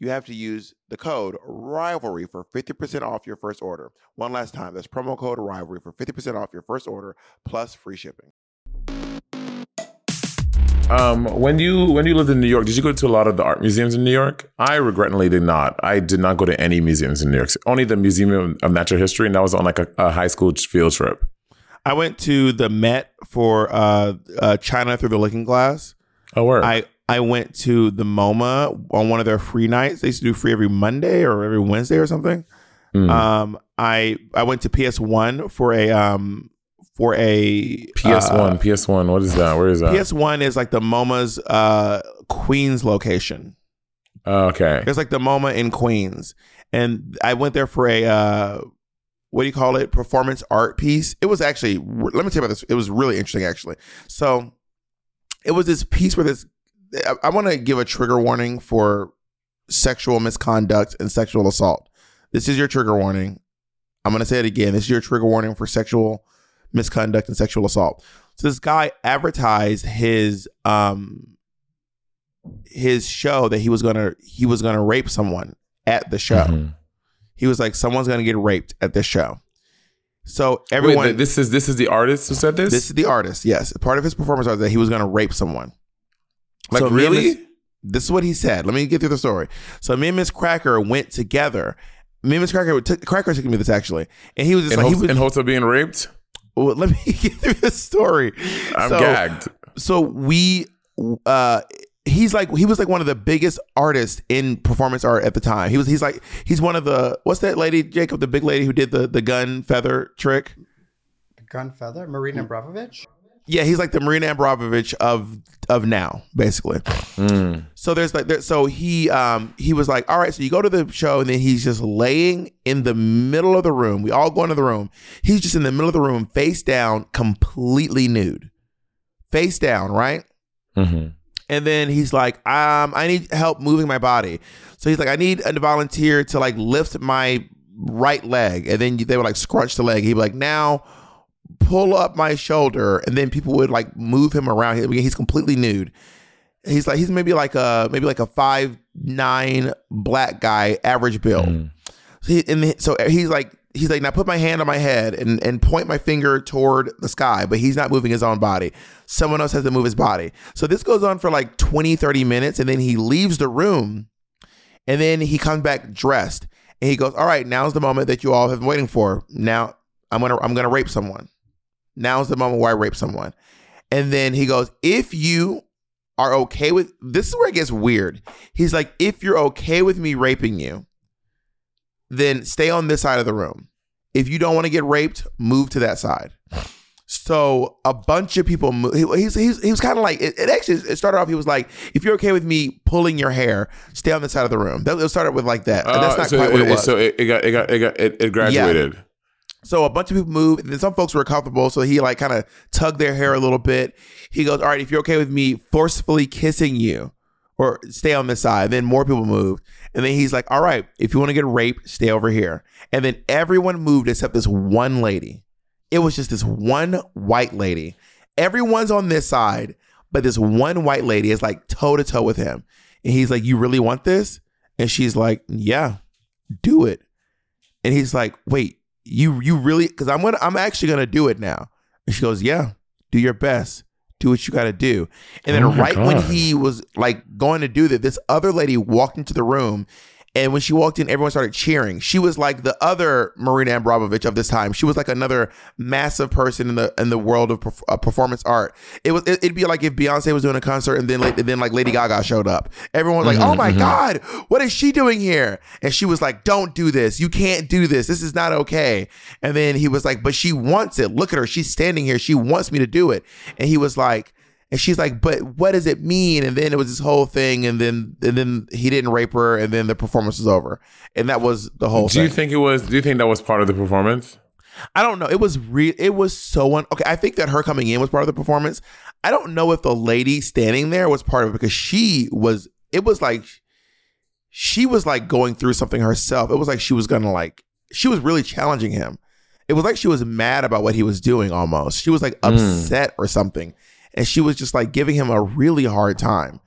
you have to use the code rivalry for 50% off your first order. One last time, that's promo code rivalry for 50% off your first order plus free shipping. Um, when you when you lived in New York, did you go to a lot of the art museums in New York? I regretfully did not. I did not go to any museums in New York. Only the Museum of Natural History, and that was on like a, a high school field trip. I went to the Met for uh, uh, China Through the Looking Glass. Oh, word. I I went to the MoMA on one of their free nights. They used to do free every Monday or every Wednesday or something. Mm. Um, I I went to PS One for a um for a PS uh, One, PS One. What is that? Where is that? PS One is like the MoMA's uh Queens location. Oh, okay. It's like the MoMA in Queens, and I went there for a uh, what do you call it? Performance art piece. It was actually. Let me tell you about this. It was really interesting, actually. So, it was this piece where this. I, I want to give a trigger warning for sexual misconduct and sexual assault. This is your trigger warning. I'm going to say it again. This is your trigger warning for sexual misconduct and sexual assault. So this guy advertised his um his show that he was gonna he was gonna rape someone at the show. Mhm. He was like, someone's gonna get raped at this show. So everyone, Wait, this is this is the artist who said this. this is the artist. Yes, part of his performance was that he was gonna rape someone. Like So really? Miss- this is what he said. Let me get through the story. So me and Miss Cracker went together. Me and Miss Cracker took Cracker took me this actually, and he was just in, like, he was, in hopes of being raped? well, let me get through the story. I'm So- gagged. so we uh he's like he was like one of the biggest artists in performance art at the time he was he's like he's one of the what's that lady jacob the big lady who did the the gun feather trick Gun Feather, Marina Abramovich. Yeah he's like the marina abramovich of of now basically Mm. so there's like there, so he um he was like all right so you go to the show and then he's just laying in the middle of the room we all go into the room he's just in the middle of the room face down completely nude face down right Mhm. And then he's like, um, I need help moving my body. So he's like, I need a volunteer to like lift my right leg. And then they would like scrunch the leg. He'd be like, now pull up my shoulder. And then people would like move him around. He- He's completely nude. He's like, he's maybe like a, maybe like a five, nine black guy, average build. Mm. So, he, and so he's like, he's like, now put my hand on my head and, and point my finger toward the sky, but he's not moving his own body. Someone else has to move his body. So this goes on for like 20, 30 minutes, and then he leaves the room and then he comes back dressed and he goes, All right, now's the moment that you all have been waiting for. Now I'm gonna I'm gonna rape someone. Now's the moment where I rape someone. And then he goes, If you are okay with this is where it gets weird. He's like, if you're okay with me raping you, then stay on this side of the room. If you don't want to get raped, move to that side. So a bunch of people moved. He, he's, he's, he was kind of like it, it. Actually, it started off. He was like, "If you're okay with me pulling your hair, stay on the side of the room." That it started with like that. and that's Uh, not so quite it, what it was. So it, it got it got it got it, it graduated. So a bunch of people moved, and then some folks were comfortable. So he like kind of tugged their hair a little bit. He goes, "All right, if you're okay with me forcefully kissing you, or stay on this side." Then more people moved, and then he's like, "All right, if you want to get raped, stay over here." And then everyone moved except this one lady. It was just this one white lady. Everyone's on this side, but this one white lady is like toe to toe with him, and he's like, "You really want this?" And she's like, "Yeah, do it." And he's like, "Wait, you you really? Because I'm gonna I'm actually gonna do it now." And she goes, "Yeah, do your best. Do what you got to do." And then Oh right when he was like going to do that, this other lady walked into the room. And when she walked in, everyone started cheering. She was like the other Marina Abramovich of this time. She was like another massive person in the in the world of perf- uh, performance art. It was it, would be like if Beyonce was doing a concert and then like, then like Lady Gaga showed up. Everyone was like, "Oh my god, what is she doing here?" And she was like, "Don't do this. You can't do this. This is not okay." And then he was like, "But she wants it. Look at her. She's standing here. She wants me to do it." And he was like. And she's like, but what does it mean? And then it was this whole thing, and then and then he didn't rape her, and then the performance was over, and that was the whole Do thing. you think it was? Do you think that was part of the performance? I don't know. It was real. It was so un- okay. I think that her coming in was part of the performance. I don't know if the lady standing there was part of it because she was. It was like she was like going through something herself. It was like she was gonna like she was really challenging him. It was like she was mad about what he was doing almost. She was like hmm. upset or something, and she was just like giving him a really hard time.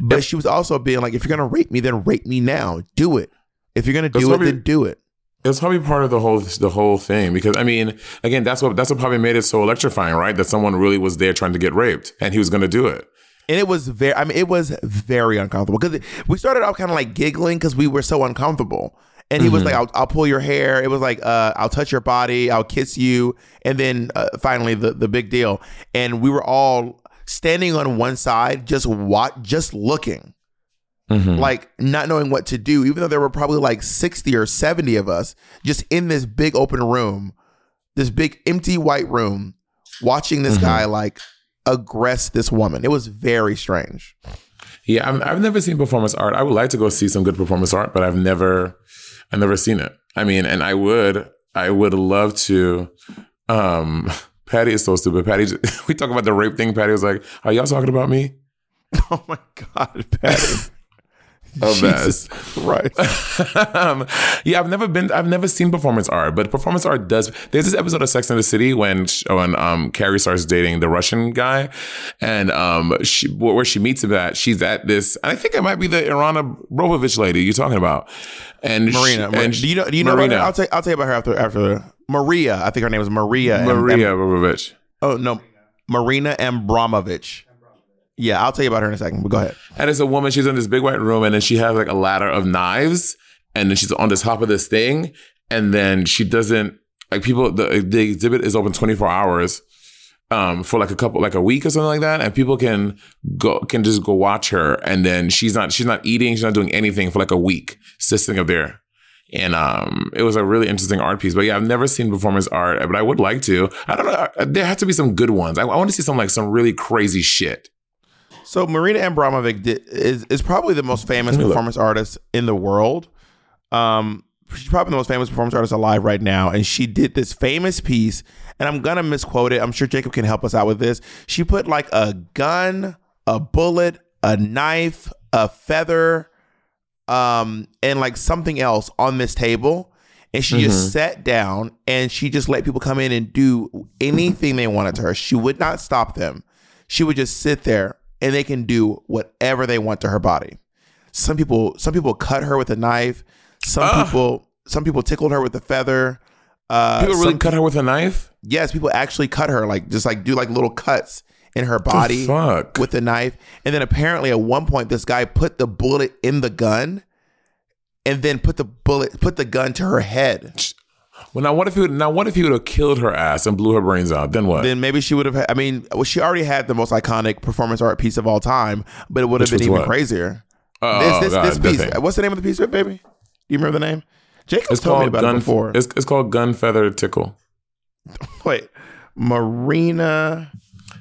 But she was also being like, "If you're gonna rape me, then rape me now. Do it. If you're gonna That's do it, then do it." It's probably part of the whole the whole thing because I mean, again, that's what that's what probably made it so electrifying, right? That someone really was there trying to get raped and he was going to do it. and it was very i mean it was very uncomfortable because we started off kind of like giggling because we were so uncomfortable and he was like I'll, I'll pull your hair. It was like uh, i'll touch your body. I'll kiss you. And then uh, finally the, the big deal. And we were all standing on one side just what just looking. Like not knowing what to do even though there were probably like 60 or 70 of us just in this big open room this big empty white room watching this guy like aggress this woman. It was very strange. Yeah, I've, I've never seen performance art. I would like to go see some good performance art, but I've never, I've never seen it. I mean, and I would, I would love to. Um, Patty is so stupid. Patty, just- we talk about the rape thing. Patty was like, "Are y'all talking about me?" oh my god patty Oh, Jesus Christ. um, yeah, I've never been. I've never seen performance art, but performance art does. There's this episode of Sex and the City when when um Carrie starts dating the Russian guy, and um she where she meets him at. She's at this. And I think it might be the Irana Brovovich lady you're talking about, and Marina. Mar- and do you know? Do you know Marina? I'll tell. I'll tell you about her after. After Maria. I think her name is Maria. Maria Brovovich. oh no, Marina Abramovich. Yeah, I'll tell you about her in a second. But go ahead. And it's a woman, she's in this big white room, and then she has like a ladder of knives, and then she's on the top of this thing, and then she doesn't like people the the exhibit is open 24 hours um for like a couple like a week or something like that and people can go can just go watch her and then she's not she's not eating she's not doing anything for like a week sitting up there and um it was a really interesting art piece but yeah i've never seen performance art but i would like to i don't know there has to be some good ones i, I want to see some like some really crazy shit So Marina Abramovic di- is is probably the most famous Let me look. performance artist in the world. Um, she's probably the most famous performance artist alive right now, and she did this famous piece. And I'm gonna misquote it. I'm sure Jacob can help us out with this. She put like a gun, a bullet, a knife, a feather, um, and like something else on this table. And she just sat down and she just let people come in and do anything they wanted to her. She would not stop them. She would just sit there and they can do whatever they want to her body. Some people some people cut her with a knife. Some people some people tickled her with a feather. Uh, people really some- cut her with a knife Yes, people actually cut her like just like do like little cuts in her body with a knife. And then apparently at one point this guy put the bullet in the gun and then put the bullet put the gun to her head. Well, now what if he would, now what if he would have killed her ass and blew her brains out? Then what? Then maybe she would have I mean, well, she already had the most iconic performance art piece of all time, but it would have been even what? crazier. oh, this this, God, this piece. What's the name of the piece, baby? Do you remember the name? Jacob It's told me about gun. it before. It's, it's called gun feather tickle. Wait, Marina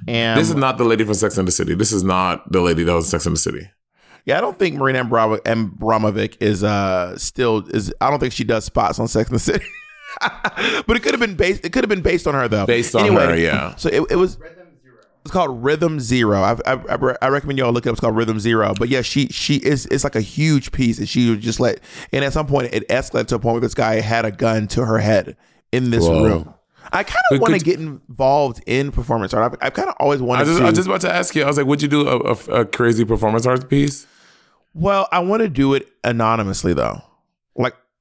and This is not the lady from Sex and the City. This is not the lady that was Sex and the City. Yeah, I don't think Marina Abramo- Abramovic is uh still is. I don't think she does spots on Sex and the City. but it could have been based. It could have been based on her though. Based on her, yeah. So it, it was. It's called Rhythm Zero. I, I, I, I recommend y'all look it up. It's called Rhythm Zero. But yeah, she she is. It's like a huge piece, and she would just let. And at some point, it escalated to a point where this guy had a gun to her head in this Whoa. room. I kind of want to get involved in performance art. I've, I've kind of always wanted I, just, to. I was just about to ask you. I was like, would you do a, a, a crazy performance art piece? well, I want to do it anonymously though.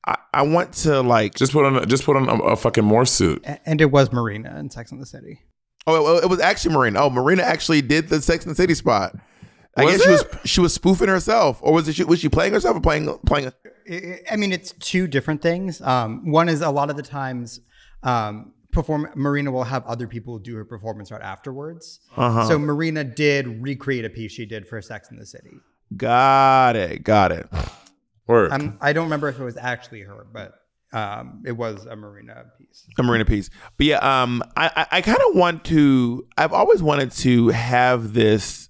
Like I, I want to like Just put on just put on a, a fucking Morph suit. And it was Marina in Sex and the City. Oh, it, it was actually Marina. Oh, Marina actually did the Sex and the City spot. I Was guess she was it? she was spoofing herself, or was it she, was she playing herself or playing playing? I- I I mean, it's two different things. Um, one is a lot of the times, um, perform Marina will have other people do her performance art afterwards. Uh-huh. So Marina did recreate a piece she did for Sex and the City. Got it, got it. Work. Um, I don't remember if it was actually her, but um, it was a Marina piece. A Marina piece, but yeah, um, I I, I kind of want to. I've always wanted to have this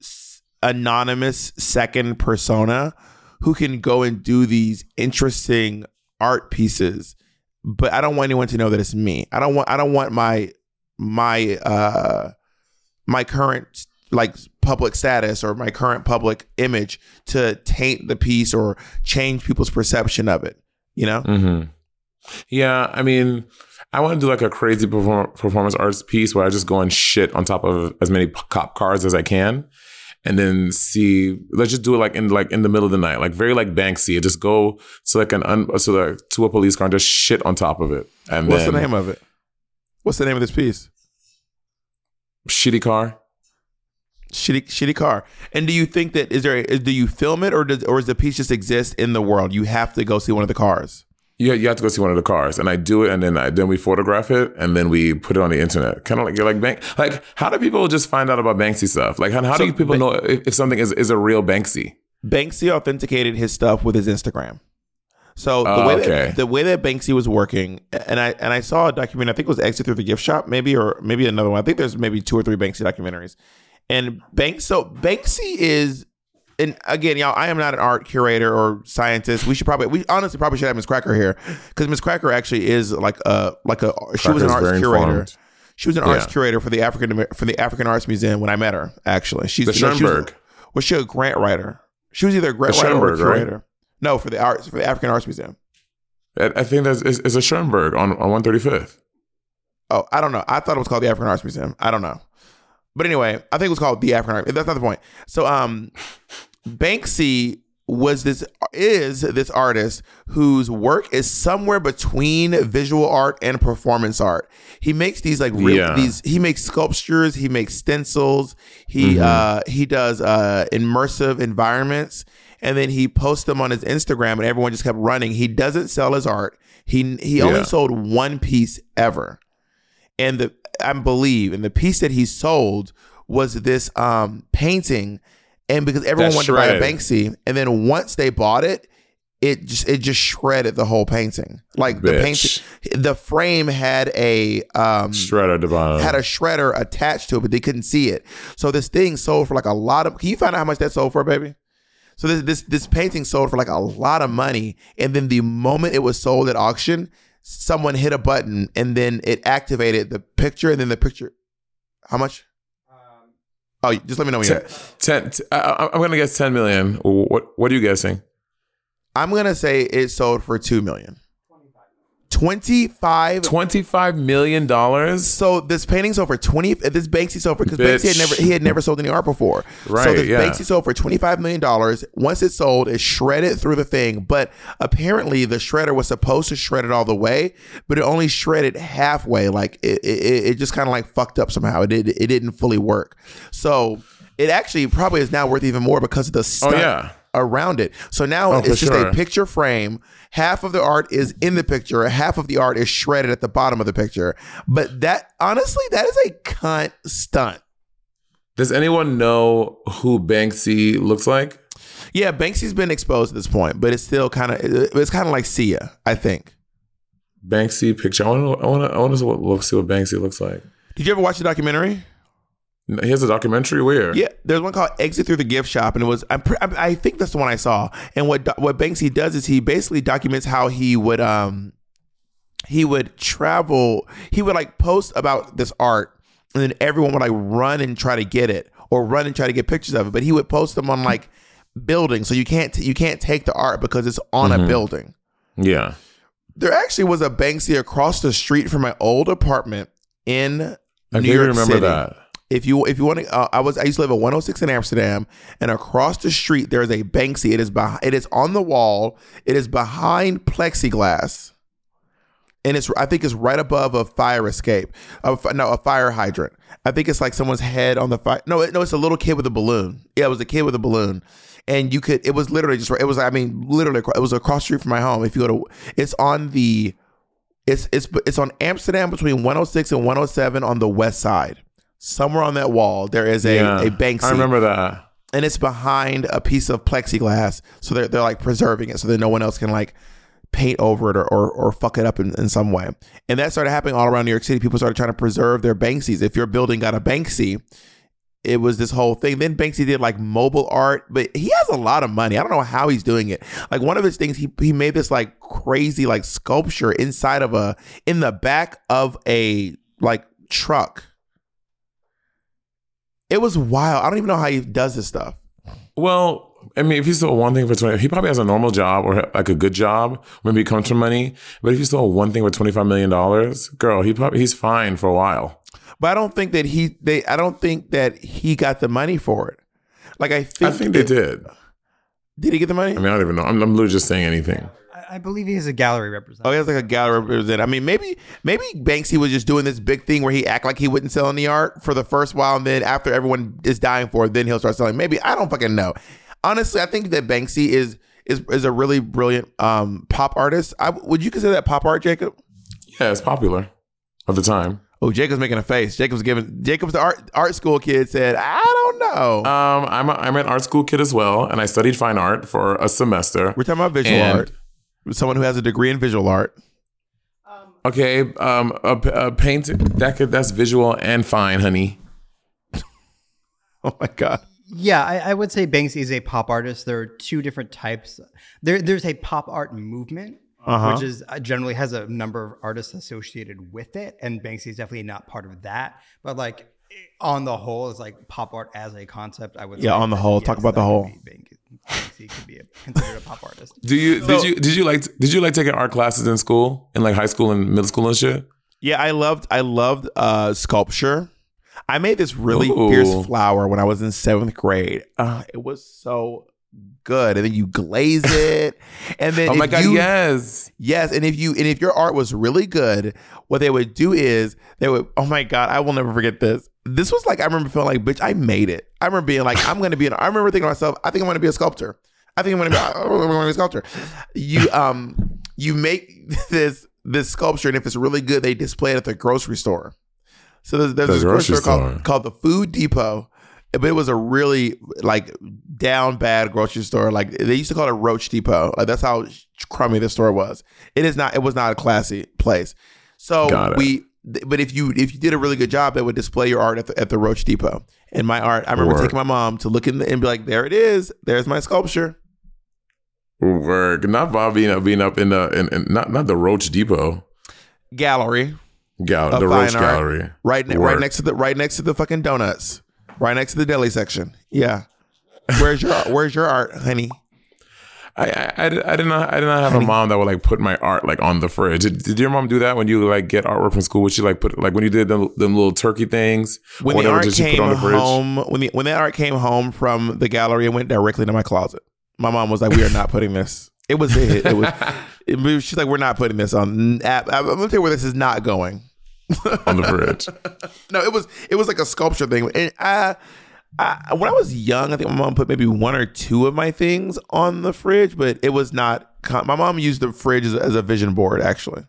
s- anonymous second persona who can go and do these interesting art pieces but I don't want anyone to know that it's me. I don't want I don't want my my uh my current like public status or my current public image to taint the piece or change people's perception of it. You know? hmm Yeah, I mean, I want to do like a crazy perform- performance arts piece where I just go and shit on top of as many cop cars as I can, and then see. Let's just do it like in like in the middle of the night, like very like Banksy. Just go to like an un- so like, to a police car and just shit on top of it. And What's then the name of it? What's the name of this piece? Shitty car. Shitty shitty car. And do you think that is there is, do you film it or does or does the piece just exist in the world? You have to go see one of the cars. You, you have to go see one of the cars, and I do it, and then I then we photograph it, and then we put it on the internet. Kind of like you're like bank. Like how do people just find out about Banksy stuff? Like how, how So do people know if, if something is, is a real Banksy? Banksy authenticated his stuff with his Instagram. So the Oh, way okay. that the way that Banksy was working, and I and I saw a documentary. I think it was Exit Through the Gift Shop, maybe or maybe another one. I think there's maybe two or three Banksy documentaries. And Banks, so Banksy is, and again, y'all, I am not an art curator or scientist. We should probably, we honestly probably should have Miss Cracker here because Miss Cracker actually is like a like a she was an Cracker's arts curator. informed. She was an arts curator for the African for the African Arts Museum when I met her. Actually, she's The you know, she was- was she a grant writer? She was either a grant The writer or a Schomburg, right? curator. No, for the arts for the African Arts Museum. I, think that's it's, it's a Schomburg on on one thirty fifth. Oh, I don't know. I thought it was called the African Arts Museum. I don't know. But anyway, I think it was called the African Art. That's not the point. So um Banksy was this is this artist whose work is somewhere between visual art and performance art. He makes these like real Yeah. these he makes sculptures, he makes stencils, he uh he does uh immersive environments and then he posts them on his Instagram and everyone just kept running. He doesn't sell his art. He he only Yeah. sold one piece ever and the I believe and the piece that he sold was this um painting. And because everyone That's wanted to buy a. Banksy and then once they bought it it just it just shredded the whole painting. Like the painting the frame had a um Shredder bottom. had a shredder attached to it but they couldn't see it. So this thing sold for like a lot of can you find out how much that sold for baby? So this this this painting sold for like a lot of money, and then the moment it was sold at auction, someone hit a button, and then it activated the picture, and then the picture. How much? Um, oh, just let me know when you're. ten, ten, I, I- I'm gonna guess ten million. What what are you guessing? I'm gonna say it sold for two million. Twenty-five. Twenty five million dollars. So this painting sold for twenty. This Banksy sold for because Banksy had never he had never sold any art before. right so this yeah. Banksy sold for twenty five million dollars. Once it sold, it shredded through the thing. But apparently, the shredder was supposed to shred it all the way, but it only shredded halfway. Like it, it, it just kind of like fucked up somehow. It did. It didn't fully work. So it actually probably is now worth even more because of the oh, stunt Oh, yeah. around it. So now Oh, it's just sure. a picture frame. Half of the art is in the picture, half of the art is shredded at the bottom of the picture. But that honestly, that is a cunt stunt. Does anyone know who Banksy looks like? Yeah, Banksy's been exposed at this point, but it's still kind of it's kind of like Sia, I think. Banksy picture. I want to. I want to. I want to see what, look, see what Banksy looks like. Did you ever watch the documentary? He has a documentary. Where? Yeah, there's one called "Exit Through the Gift Shop," and it was. I'm, pre- I I think that's the one I saw. And what do- what Banksy does is he basically documents how he would um he would travel. He would like post about this art, and then everyone would like run and try to get it, or run and try to get pictures of it. But he would post them on like buildings, so you can't t- you can't take the art because it's on a building. Yeah. There actually was a Banksy across the street from my old apartment in I New York remember City. that. If you if you want to, uh, I was I used to live at 106 in Amsterdam, and across the street there is a Banksy. It is behind, it is on the wall. It is behind plexiglass, and it's I think it's right above a fire escape. A, no, a fire hydrant. I think it's like someone's head on the fire. No, it, no, it's a little kid with a balloon. Yeah, it was a kid with a balloon, and you could. It was literally just. It was. I mean, literally, it was across street from my home. If you go to, it's on the. It's it's it's on Amsterdam between 106 and 107 on the west side. Somewhere on that wall, there is a, yeah. a Banksy. I remember that. and it's behind a piece of plexiglass. So they're, they're like preserving it so that no one else can like paint over it or, or, or fuck it up in, in some way. And that started happening all around New York City. People started trying to preserve their Banksies. If your building got a Banksy, it was this whole thing. Then Banksy did like mobile art, but he has a lot of money. I don't know how he's doing it. Like one of his things, he he made this like crazy like sculpture inside of a in the back of a like truck. It was wild. I don't even know how he does this stuff. Well, I mean, if he stole one thing for twenty, he probably has a normal job or like a good job. Maybe he comes from money. But if he stole one thing for twenty five million dollars, girl, he probably he's fine for a while. But I don't think that he they I don't think that he got the money for it. Like I think I think they did. Did he get the money? I mean, I don't even know. I'm, I'm literally just saying anything. I, I believe he is a gallery representative. Oh, he has like a gallery representative. I mean, maybe maybe Banksy was just doing this big thing where he act like he wouldn't sell any art for the first while, and then after everyone is dying for it, then he'll start selling. Maybe I don't fucking know. Honestly, I think that Banksy is is is a really brilliant um, pop artist. I, would you consider that pop art, Jacob? Yeah, it's popular at the time. Oh, Jacob's making a face. Jacob's giving Jacob's the art art school kid said, I don't know. Um, I'm a, I'm an art school kid as well, and I studied fine art for a semester. We're talking about visual and- art. Someone who has a degree in visual art. Okay, um, a, a paint that could that's visual and fine, honey. Oh my god. Yeah, I, I would say Banksy is a pop artist. There are two different types. There, there's a pop art movement, Uh-huh. which is uh, generally has a number of artists associated with it, and Banksy is definitely not part of that. But like on the whole, is like pop art as a concept. I would Yeah, on the that, whole. Talk about the whole. could be Banksy, Banksy could be a, considered a pop artist. Do you did you did you like did you like taking art classes in school in like high school and middle school and shit? Yeah, I loved I loved uh sculpture. I made this really Ooh. fierce flower when I was in seventh grade. Uh, it was so good. And then you glaze it. And then Oh my god, you- yes. Yes, and if you and if your art was really good, what they would do is they would. Oh my god, I will never forget this. This was like I remember feeling like, bitch, I made it. I remember being like, I'm gonna be an. I remember thinking to myself, I think I'm gonna be a sculptor. I think I'm gonna be. I'm gonna be a sculptor. You um, you make this this sculpture, and if it's really good, they display it at the grocery store. So there's, there's The this grocery grocery store called, store. called the Food Depot. But it was a really like down bad grocery store. Like they used to call it Roach Depot. Like that's how crummy this store was. It is not. It was not a classy place. So we. But if you if you did a really good job, they would display your art at the, at the Roach Depot. And my art, I remember Word. taking my mom to look in the, and be like, "There it is. There's my sculpture." Work. Not Bob being up being up in the in, in- not not the Roach Depot. Gallery, Gal- of the Roach art. Gallery. right ne- right next to the right next to the fucking donuts, right next to the deli section. Yeah. Where's your Where's your art, honey? I, I, I, did, I did not I did not have a mom that would like put my art like on the fridge. Did, did your mom do that when you like get artwork from school? Would she like put like when you did them, them little turkey things? when the art did she put it came the home when the when that art came home from the gallery it went directly to my closet my mom was like we are not putting this it was a hit it was it, she's like we're not putting this on app i'm gonna tell you where this is not going on the fridge. no it was it was like a sculpture thing and I, I when i was young i think my mom put maybe one or two of my things on the fridge but it was not con- my mom used the fridge as, as a vision board actually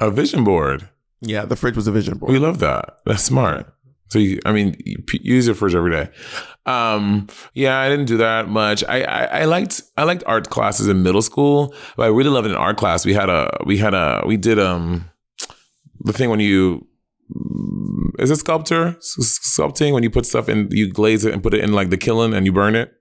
A vision board. yeah the fridge was a vision board We love that. That's smart. So you, I mean, you p- use your fridge every day. Um, yeah, I didn't do that much. I, I I liked I liked art classes in middle school, but I really loved an art class. We had a we had a we did um the thing when you is it sculptor sculpting when you put stuff in you glaze it and put it in like the kiln and you burn it.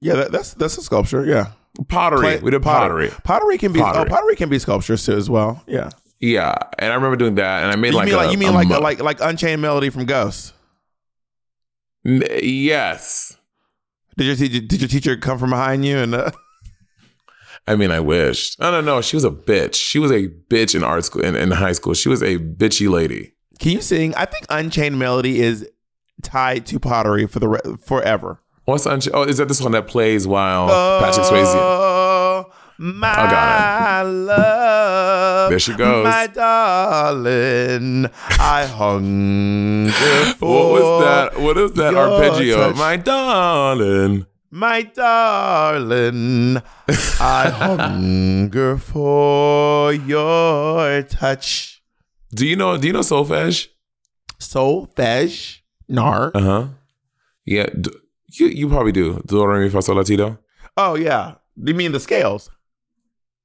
Yeah, that, that's that's a sculpture. Yeah, Pottery. Clay- we did pottery. Pottery can be Pottery. oh pottery can be sculptures too as well. Yeah. Yeah, and I remember doing that, and I made You like mean a, like you mean a like mu- like like Unchained Melody from Ghost? N- yes. Did your did your teacher come from behind you and uh, I mean, I wished. I don't know. She was a bitch. She was a bitch in art school in, in high school. She was a bitchy lady. can you sing? I think Unchained Melody is tied to pottery for the re- forever. What's unch- oh? Is that this one that plays while Patrick Swayze? Oh, my got love. There she goes. My darling, I hunger for What was that? What is that arpeggio? touch. My darling. My darling, I hunger for your touch. Do you know? Do you know solfege? Solfege, nar. Uh huh. Yeah. D- you you probably do. Do re mi fa sol la ti do. Oh yeah, you mean the scales?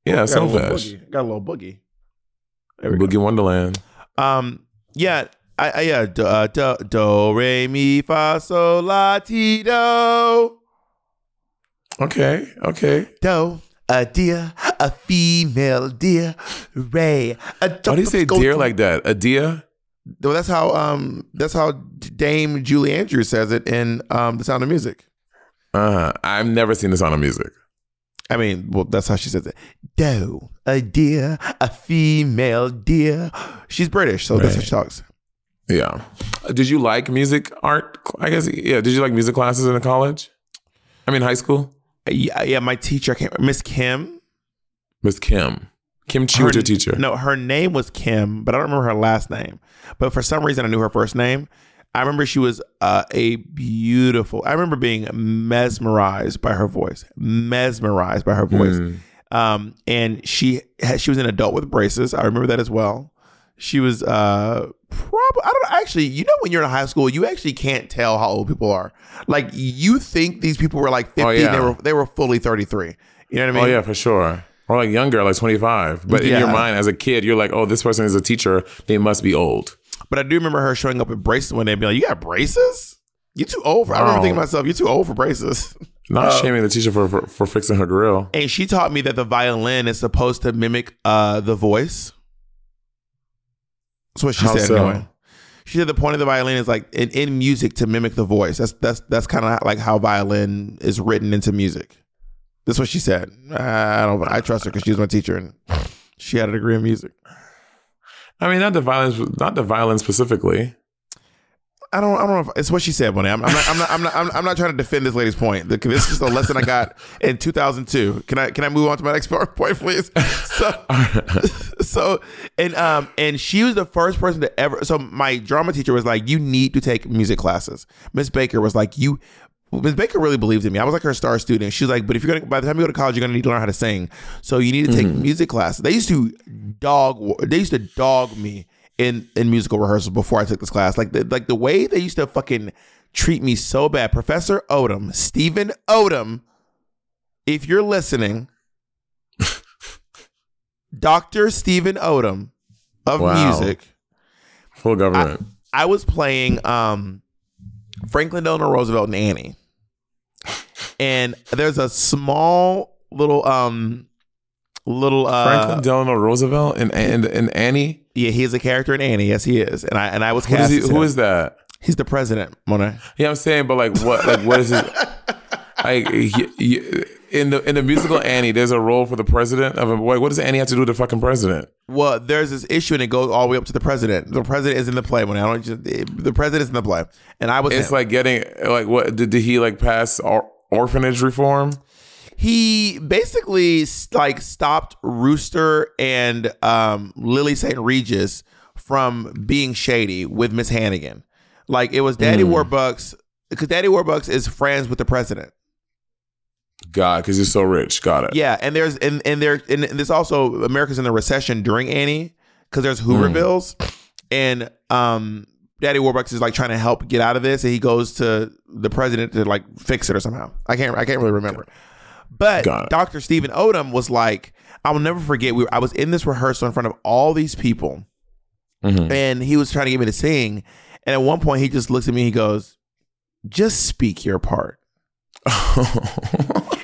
Yeah, Got solfege. Got a little boogie. Go. Boogie Wonderland. Um, yeah, I, I yeah, do, uh, do, do, re, mi, fa, sol, la, ti, do, Okay. Okay. do. A deer, a female deer, ray. A Why do you say deer like that? A deer? Well, that's how um that's how Dame Julie Andrews says it in um The Sound of Music. Uh, I've never seen the Sound of Music. I mean, well, that's how she says it. Do a deer, a female deer. She's British, so that's how she talks. Yeah. Did you like music art? I guess yeah. Did you like music classes in the college? I mean, high school. Yeah, yeah. My teacher, I can't Miss Kim. Miss Kim. Kim Chi Her- was your teacher. No, her name was Kim, but I don't remember her last name. But for some reason, I knew her first name. I remember she was uh, a beautiful. I remember being mesmerized by her voice, mesmerized by her voice. Mm. Um, and she had, she was an adult with braces. I remember that as well. She was uh probably I don't actually you know when you're in high school you actually can't tell how old people are like you think these people were like 50 Oh, yeah. they were they were fully 33 you know what I mean Oh yeah, for sure. Or like younger, like twenty five. But in your mind, as a kid, you're like, oh, this person is a teacher. They must be old. but I do remember her showing up with braces one day and being like you got braces you're too old for I remember thinking to myself you're too old for braces Not Oh. shaming the teacher for, for for fixing her grill. and she taught me that the violin is supposed to mimic uh the voice that's what she How said so? anyway. She said the point of the violin is like in, in music to mimic the voice. That's that's that's kind of like how violin is written into music. That's what she said. I don't. I trust her because she was my teacher and she had a degree in music. I mean, not the violence, not the violence specifically. I don't. I don't know. If, it's what she said, Monet. I'm, I'm not. I'm not. I'm not. I'm, I'm not trying to defend this lady's point. The- This is just a lesson I got in 2002. Can I? Can I move on to my next point, please? So, so, and um, and she was the first person to ever. So my drama teacher was like, "You need to take music classes." Miss Baker was like, "You." Miss Baker really believed in me. I was like her star student. She was like, "But if you're gonna, by the time you go to college, you're gonna need to learn how to sing. So you need to take music classes." They used to dog. They used to dog me in in musical rehearsals before I took this class. Like the like the way they used to fucking treat me so bad. Professor Odom, Stephen Odom, if you're listening, Dr. Stephen Odom of Wow. music, Full government. I was playing um Franklin Delano Roosevelt and Annie. And there's a small little um little uh Franklin Delano Roosevelt and, and and Annie. yeah, he is a character in Annie. Yes, he is. And I and I was Who is, cast. he, who is that? He's the president, Monet. Yeah, I'm saying, but like, what? Like, what is his? Like, he- he- in the in the musical Annie, there's a role for the president of a. Wait, what does Annie have to do with the fucking president? Well, there's this issue, and it goes all the way up to the president. The president is in the play. When I don't, just, the president is in the play, and I was. It's him. like getting like what did, did he like pass or, orphanage reform? He basically like stopped Rooster and um, Lily St. Regis from being shady with Miss Hannigan. Like it was Daddy Warbucks because Daddy Warbucks is friends with the president. God, because he's so rich. Got it. Yeah, and there's and and there and there's also America's in the recession during Annie because there's Hoovervilles, and um Daddy Warbucks is like trying to help get out of this, and he goes to the president to like fix it or somehow. I can't I can't really remember. But Dr. Stephen Odom was like, I will never forget. We were, I was in this rehearsal in front of all these people, Mhm. and he was trying to get me to sing. And at one point, he just looks at me. He goes, "Just speak your part."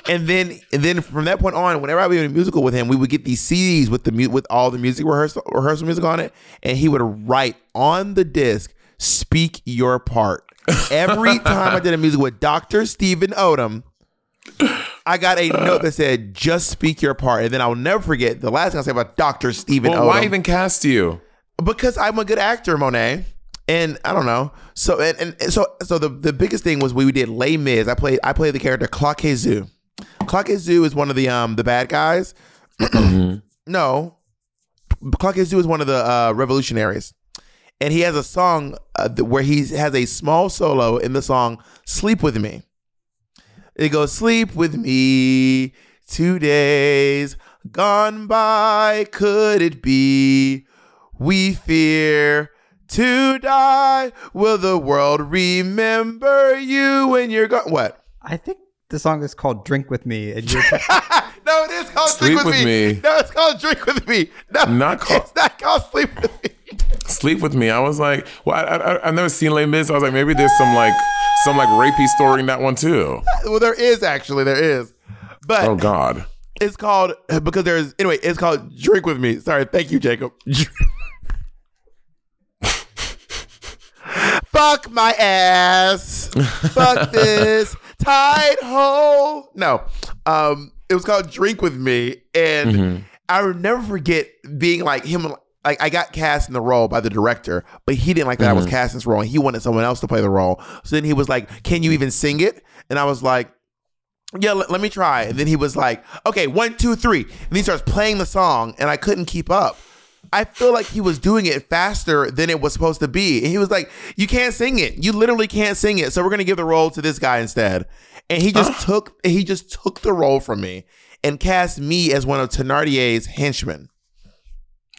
And then, and then from that point on, whenever I would be in a musical with him, we would get these CDs with the mu- with all the music rehearsal rehearsal music on it, and he would write on the disc, "Speak your part." Every time I did a music with Dr. Stephen Odom, I got a note that said, "Just speak your part." And then I'll never forget the last thing I say about Dr. Stephen well, Odom why even cast you? because I'm a good actor, Monet. And I don't know. So and, and and so so the, the biggest thing was we did Les Mis. I played I played the character Clark Zoo. Clark Zoo is one of the um the bad guys. no, Clark Zoo is one of the uh, revolutionaries, and he has a song uh, where he has a small solo in the song "Sleep with Me." It goes, "Sleep with me, two days gone by. Could it be we fear?" To die, will the world remember you when you're gone? What? I think the song is called "Drink with Me," and you're no, it is called Sleep, Sleep with, with me. Me. No, it's called Drink with Me. No, Not called- It's not called Sleep with Me. Sleep with me. I was like, well, I, I, I've never seen Les Mis. I was like, maybe there's some like some like rapey story in that one too. Well, there is actually there is, but Oh God. it's called because there's anyway. It's called Drink with Me. Sorry, thank you, Jacob. Fuck my ass. Fuck this tight hole. No, um, it was called Drink with Me, and I will never forget being like him. Like I got cast in the role by the director, but he didn't like that I was mm-hmm. cast in this role. and He wanted someone else to play the role. So then he was like, "Can you even sing it?" And I was like, yeah, let, let me try. And then he was like, okay, one, two, three. And he starts playing the song, and I couldn't keep up. I feel like he was doing it faster than it was supposed to be. And he was like, you can't sing it. You literally can't sing it. So we're gonna give the role to this guy instead. And he just took he just took the role from me and cast me as one of Thenardier's henchmen.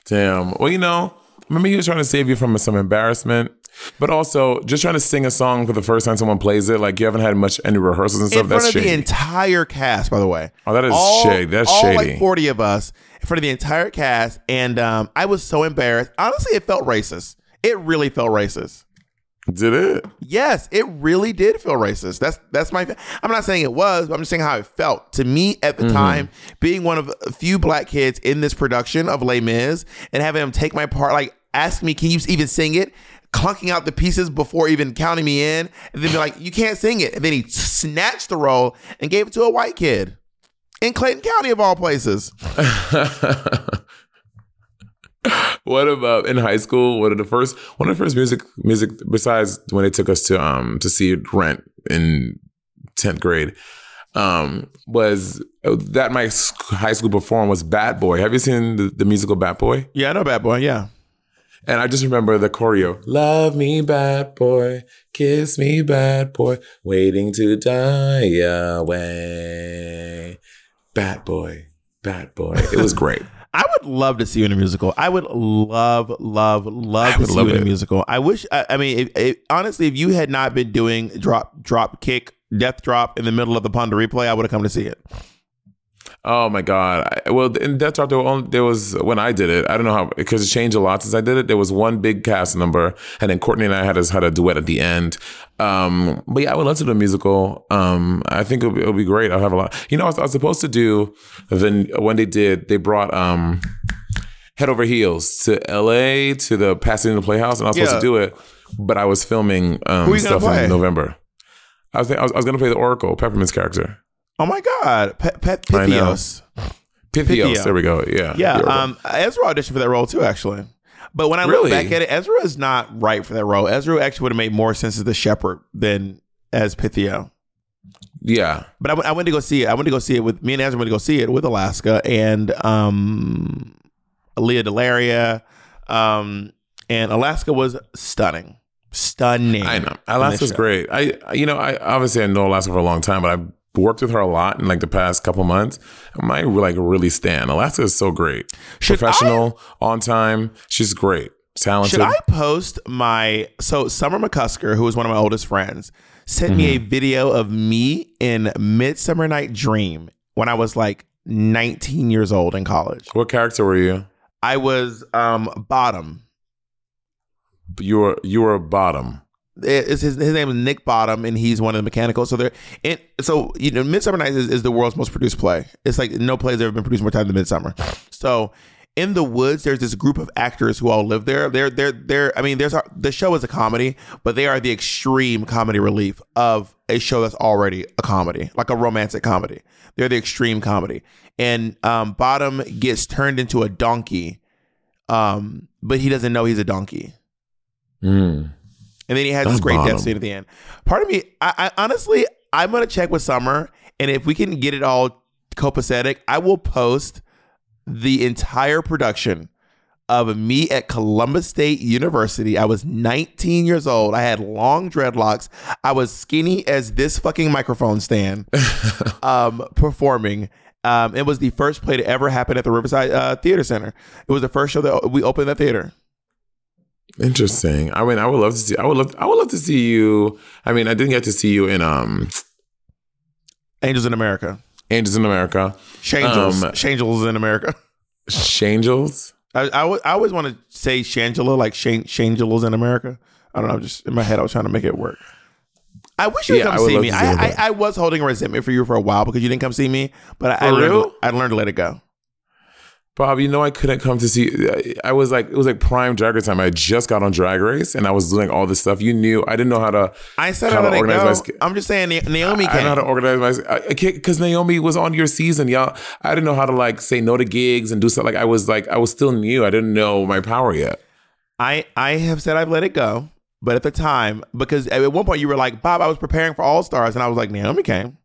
Damn. Well, you know, maybe he was trying to save you from some embarrassment, but also just trying to sing a song for the first time someone plays it. Like you haven't had much any rehearsals and stuff. in front That's of the entire cast, by the way. Oh, that is all, shady. That's all shady. like forty of us in front of the entire cast, and um, I was so embarrassed. Honestly, it felt racist. It really felt racist. Did it? Yes, it really did feel racist. That's that's my. I'm not saying it was, but I'm just saying how it felt to me at the mm-hmm. time, being one of a few black kids in this production of Les Mis, and having them take my part, like ask me, can you even sing it? Clunking out the pieces before even counting me in, and then be like, you can't sing it, and then he snatched the role and gave it to a white kid in Clayton County of all places. What about in high school? What are the first one of the first music music besides when they took us to um to see Rent in tenth grade? Um, was that my high school perform was Bat Boy. Have you seen the, the musical Bat Boy? Yeah, I know, bad boy. Yeah, And I just remember the choreo. Love me, bad boy. Kiss me, bad boy. Waiting to die away. Bad boy. Bad boy. It was great. I would love to see you in a musical. I would love, love, love to see love you in a musical. I wish. I, I mean, if, if, honestly, if you had not been doing drop, drop, kick, death drop in the middle of the Ponder replay, I would have come to see it. Oh my god! I, well, in Death Drop, there, were only, there was when I did it. I don't know how because it changed a lot since I did it. There was one big cast number, and then Courtney and I had a, had a duet at the end. Um, but yeah, I would love to do a musical. Um, I think it'll be, it'll be great. I'll have a lot. You know, I was, I was supposed to do then when they did, they brought um, Head Over Heels to L.A. to the Pasadena Playhouse, and I was supposed to do it, but I was filming um, Who you gonna stuff in November. I was, I was I was gonna play the Oracle, Peppermint's character. Oh my God, I know. Pithios. Pythios. There we go. Yeah. Yeah, um, Ezra auditioned for that role too, actually. But when I look back at it, Ezra is not right for that role. Ezra actually would have made more sense as the shepherd than as Pythio. yeah. But I went- to go see it. I went to go see it with me and Ezra went to go see it with Alaska and um, Lea DeLaria. Um, and Alaska was stunning, stunning. I know. Alaska's great. I, I- you know, I obviously I know Alaska for a long time, but I've worked with her a lot in like the past couple months. I might like really stand. Alaska is so great. Should Professional, on time. She's great. talented. Should I post my so Summer McCusker, who is one of my oldest friends, sent me a Mm-hmm. video of me in Midsummer Night Dream when I was like 19 years old in college. what character were you? I was um bottom. You were you were a bottom. His, his name is Nick Bottom, and he's one of the mechanicals. So they're and so you know, Midsummer Nights is, is the world's most produced play. It's like no play has ever been produced more time than Midsummer. So in the woods, there's this group of actors who all live there. They're they're they're. I mean, there's the show is a comedy, but they are the extreme comedy relief of a show that's already a comedy, like a romantic comedy. They're the extreme comedy, and um, Bottom gets turned into a donkey, um, but he doesn't know he's a donkey. Mm. And then he has this great death scene at the end. Part of me, I, I honestly, I'm gonna check with Summer, and if we can get it all copacetic, I will post the entire production of me at Columbus State University. I was 19 years old. I had long dreadlocks. I was skinny as this fucking microphone stand, um, performing. Um, it was the first play to ever happen at the Riverside uh, Theater Center. It was the first show that we opened the theater. Interesting. I mean, I would love to see. I would love. I would love to see you. I mean, I didn't get to see you in um Angels in America. Angels in America, Shangels. Um, Shangels in America. Shangels. I, I, always want to say Shangela, like Shang, Shangels in America. I don't know. Just in my head, I was trying to make it work. I wish you would Yeah, come see me. I. I, I was holding a resentment for you for a while because you didn't come see me, but I, I learned? I learned to let it go. Bob, you know I couldn't come to see. I was like, it was like prime drag race time. I just got on Drag Race, and I was doing all this stuff. You knew I didn't know how to. I said how I to organize go. my I'm just saying Na- Naomi I know how to organize my. I because Naomi was on your season, y'all. I didn't know how to like say no to gigs and do stuff. Like I was like I was still new. I didn't know my power yet. I I have said I've let it go, but at the time, because at one point you were like, Bob, I was preparing for All Stars, and I was like, Naomi came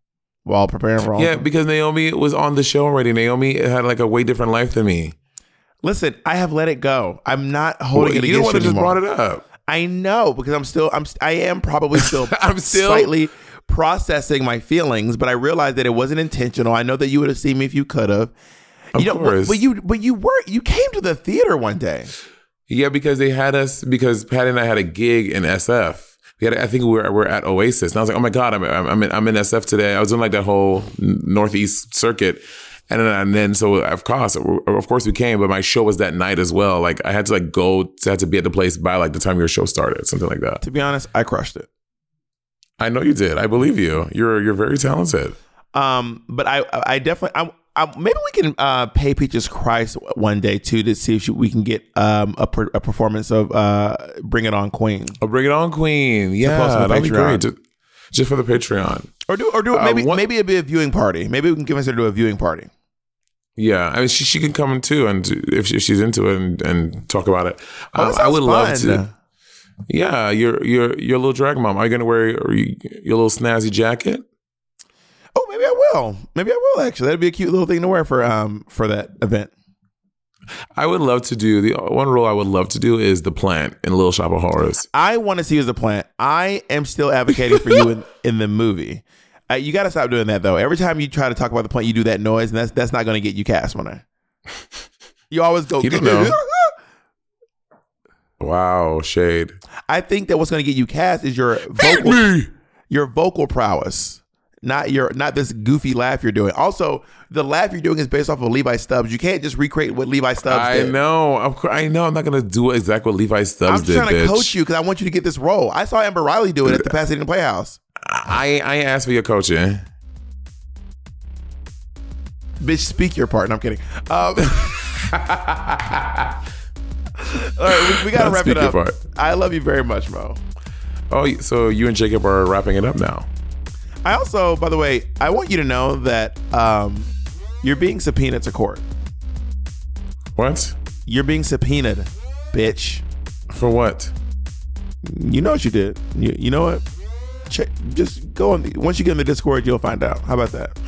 while preparing for All Yeah, because Naomi was on the show already. Naomi had like a way different life than me. Listen, I have let it go. I'm not holding Well, it you have you just brought it up. I know because I'm still I'm I am probably still I'm still- slightly processing my feelings, but I realized that it wasn't intentional. I know that you would have seen me if you could have. Of you know, but- course. but you but you were you came to the theater one day. Yeah, because they had us because Patty and I had a gig in SF. We had, I think we were, we're at Oasis, and I was like, "Oh my god, I'm I'm in, I'm in SF today." I was doing like that whole Northeast circuit, and then, and then so of course, of course, we came, but my show was that night as well. Like I had to like go, to, had to be at the place by like the time your show started, something like that. To be honest, I crushed it. I know you did. I believe you. You're you're very talented. Um, but I I definitely I, I maybe we can uh pay Peaches Christ one day too to see if she, we can get um a, per, a performance of uh Bring It On Queen Oh, bring it on, Queen! Yeah, that'd be great. Just, just for the Patreon. or do or do Uh, maybe what- maybe it'd be a viewing party. Maybe we can convince her to do a viewing party. Yeah, I mean, she, she can come too, and if, she, if she's into it, and, and talk about it. Oh, I would sounds love to. Yeah, your your your little drag mom. Are you gonna wear your, your little snazzy jacket? Oh, maybe I will. Maybe I will actually. That'd be a cute little thing to wear for um for that event. I would love to do the one role I would love to do is the plant in Little Shop of Horrors. I want to see you as a plant. I am still advocating for you in, in the movie. Uh, you got to stop doing that though. Every time you try to talk about the plant, you do that noise, and that's that's not going to get you cast, Monet. You always go. You don't know. Wow, shade. I think that what's going to get you cast is your vocal, your vocal prowess, not your not this goofy laugh you're doing. Also, the laugh you're doing is based off of Levi Stubbs. You can't just recreate what Levi Stubbs I did. know. Course, I know. I'm not gonna do exactly what Levi Stubbs did. I'm did, trying to bitch. coach you because I want you to get this role. I saw Amber Riley do it at the Pasadena Playhouse. I I ain't asked for your coaching. Bitch, speak your part. No, I'm kidding. Um, all right, we, we gotta wrap it up. part. I love you very much, Mo. Oh, so you and Jacob are wrapping it up now. I also, by the way, I want you to know that um, you're being subpoenaed to court. What? You're being subpoenaed, bitch. For what? You know what you did. You, you know what? Check, just go on. The, once you get in the Discord, you'll find out. How about that?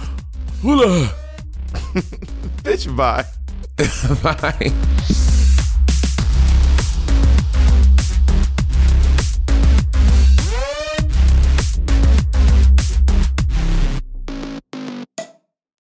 Hula. Bitch, bye. Bye.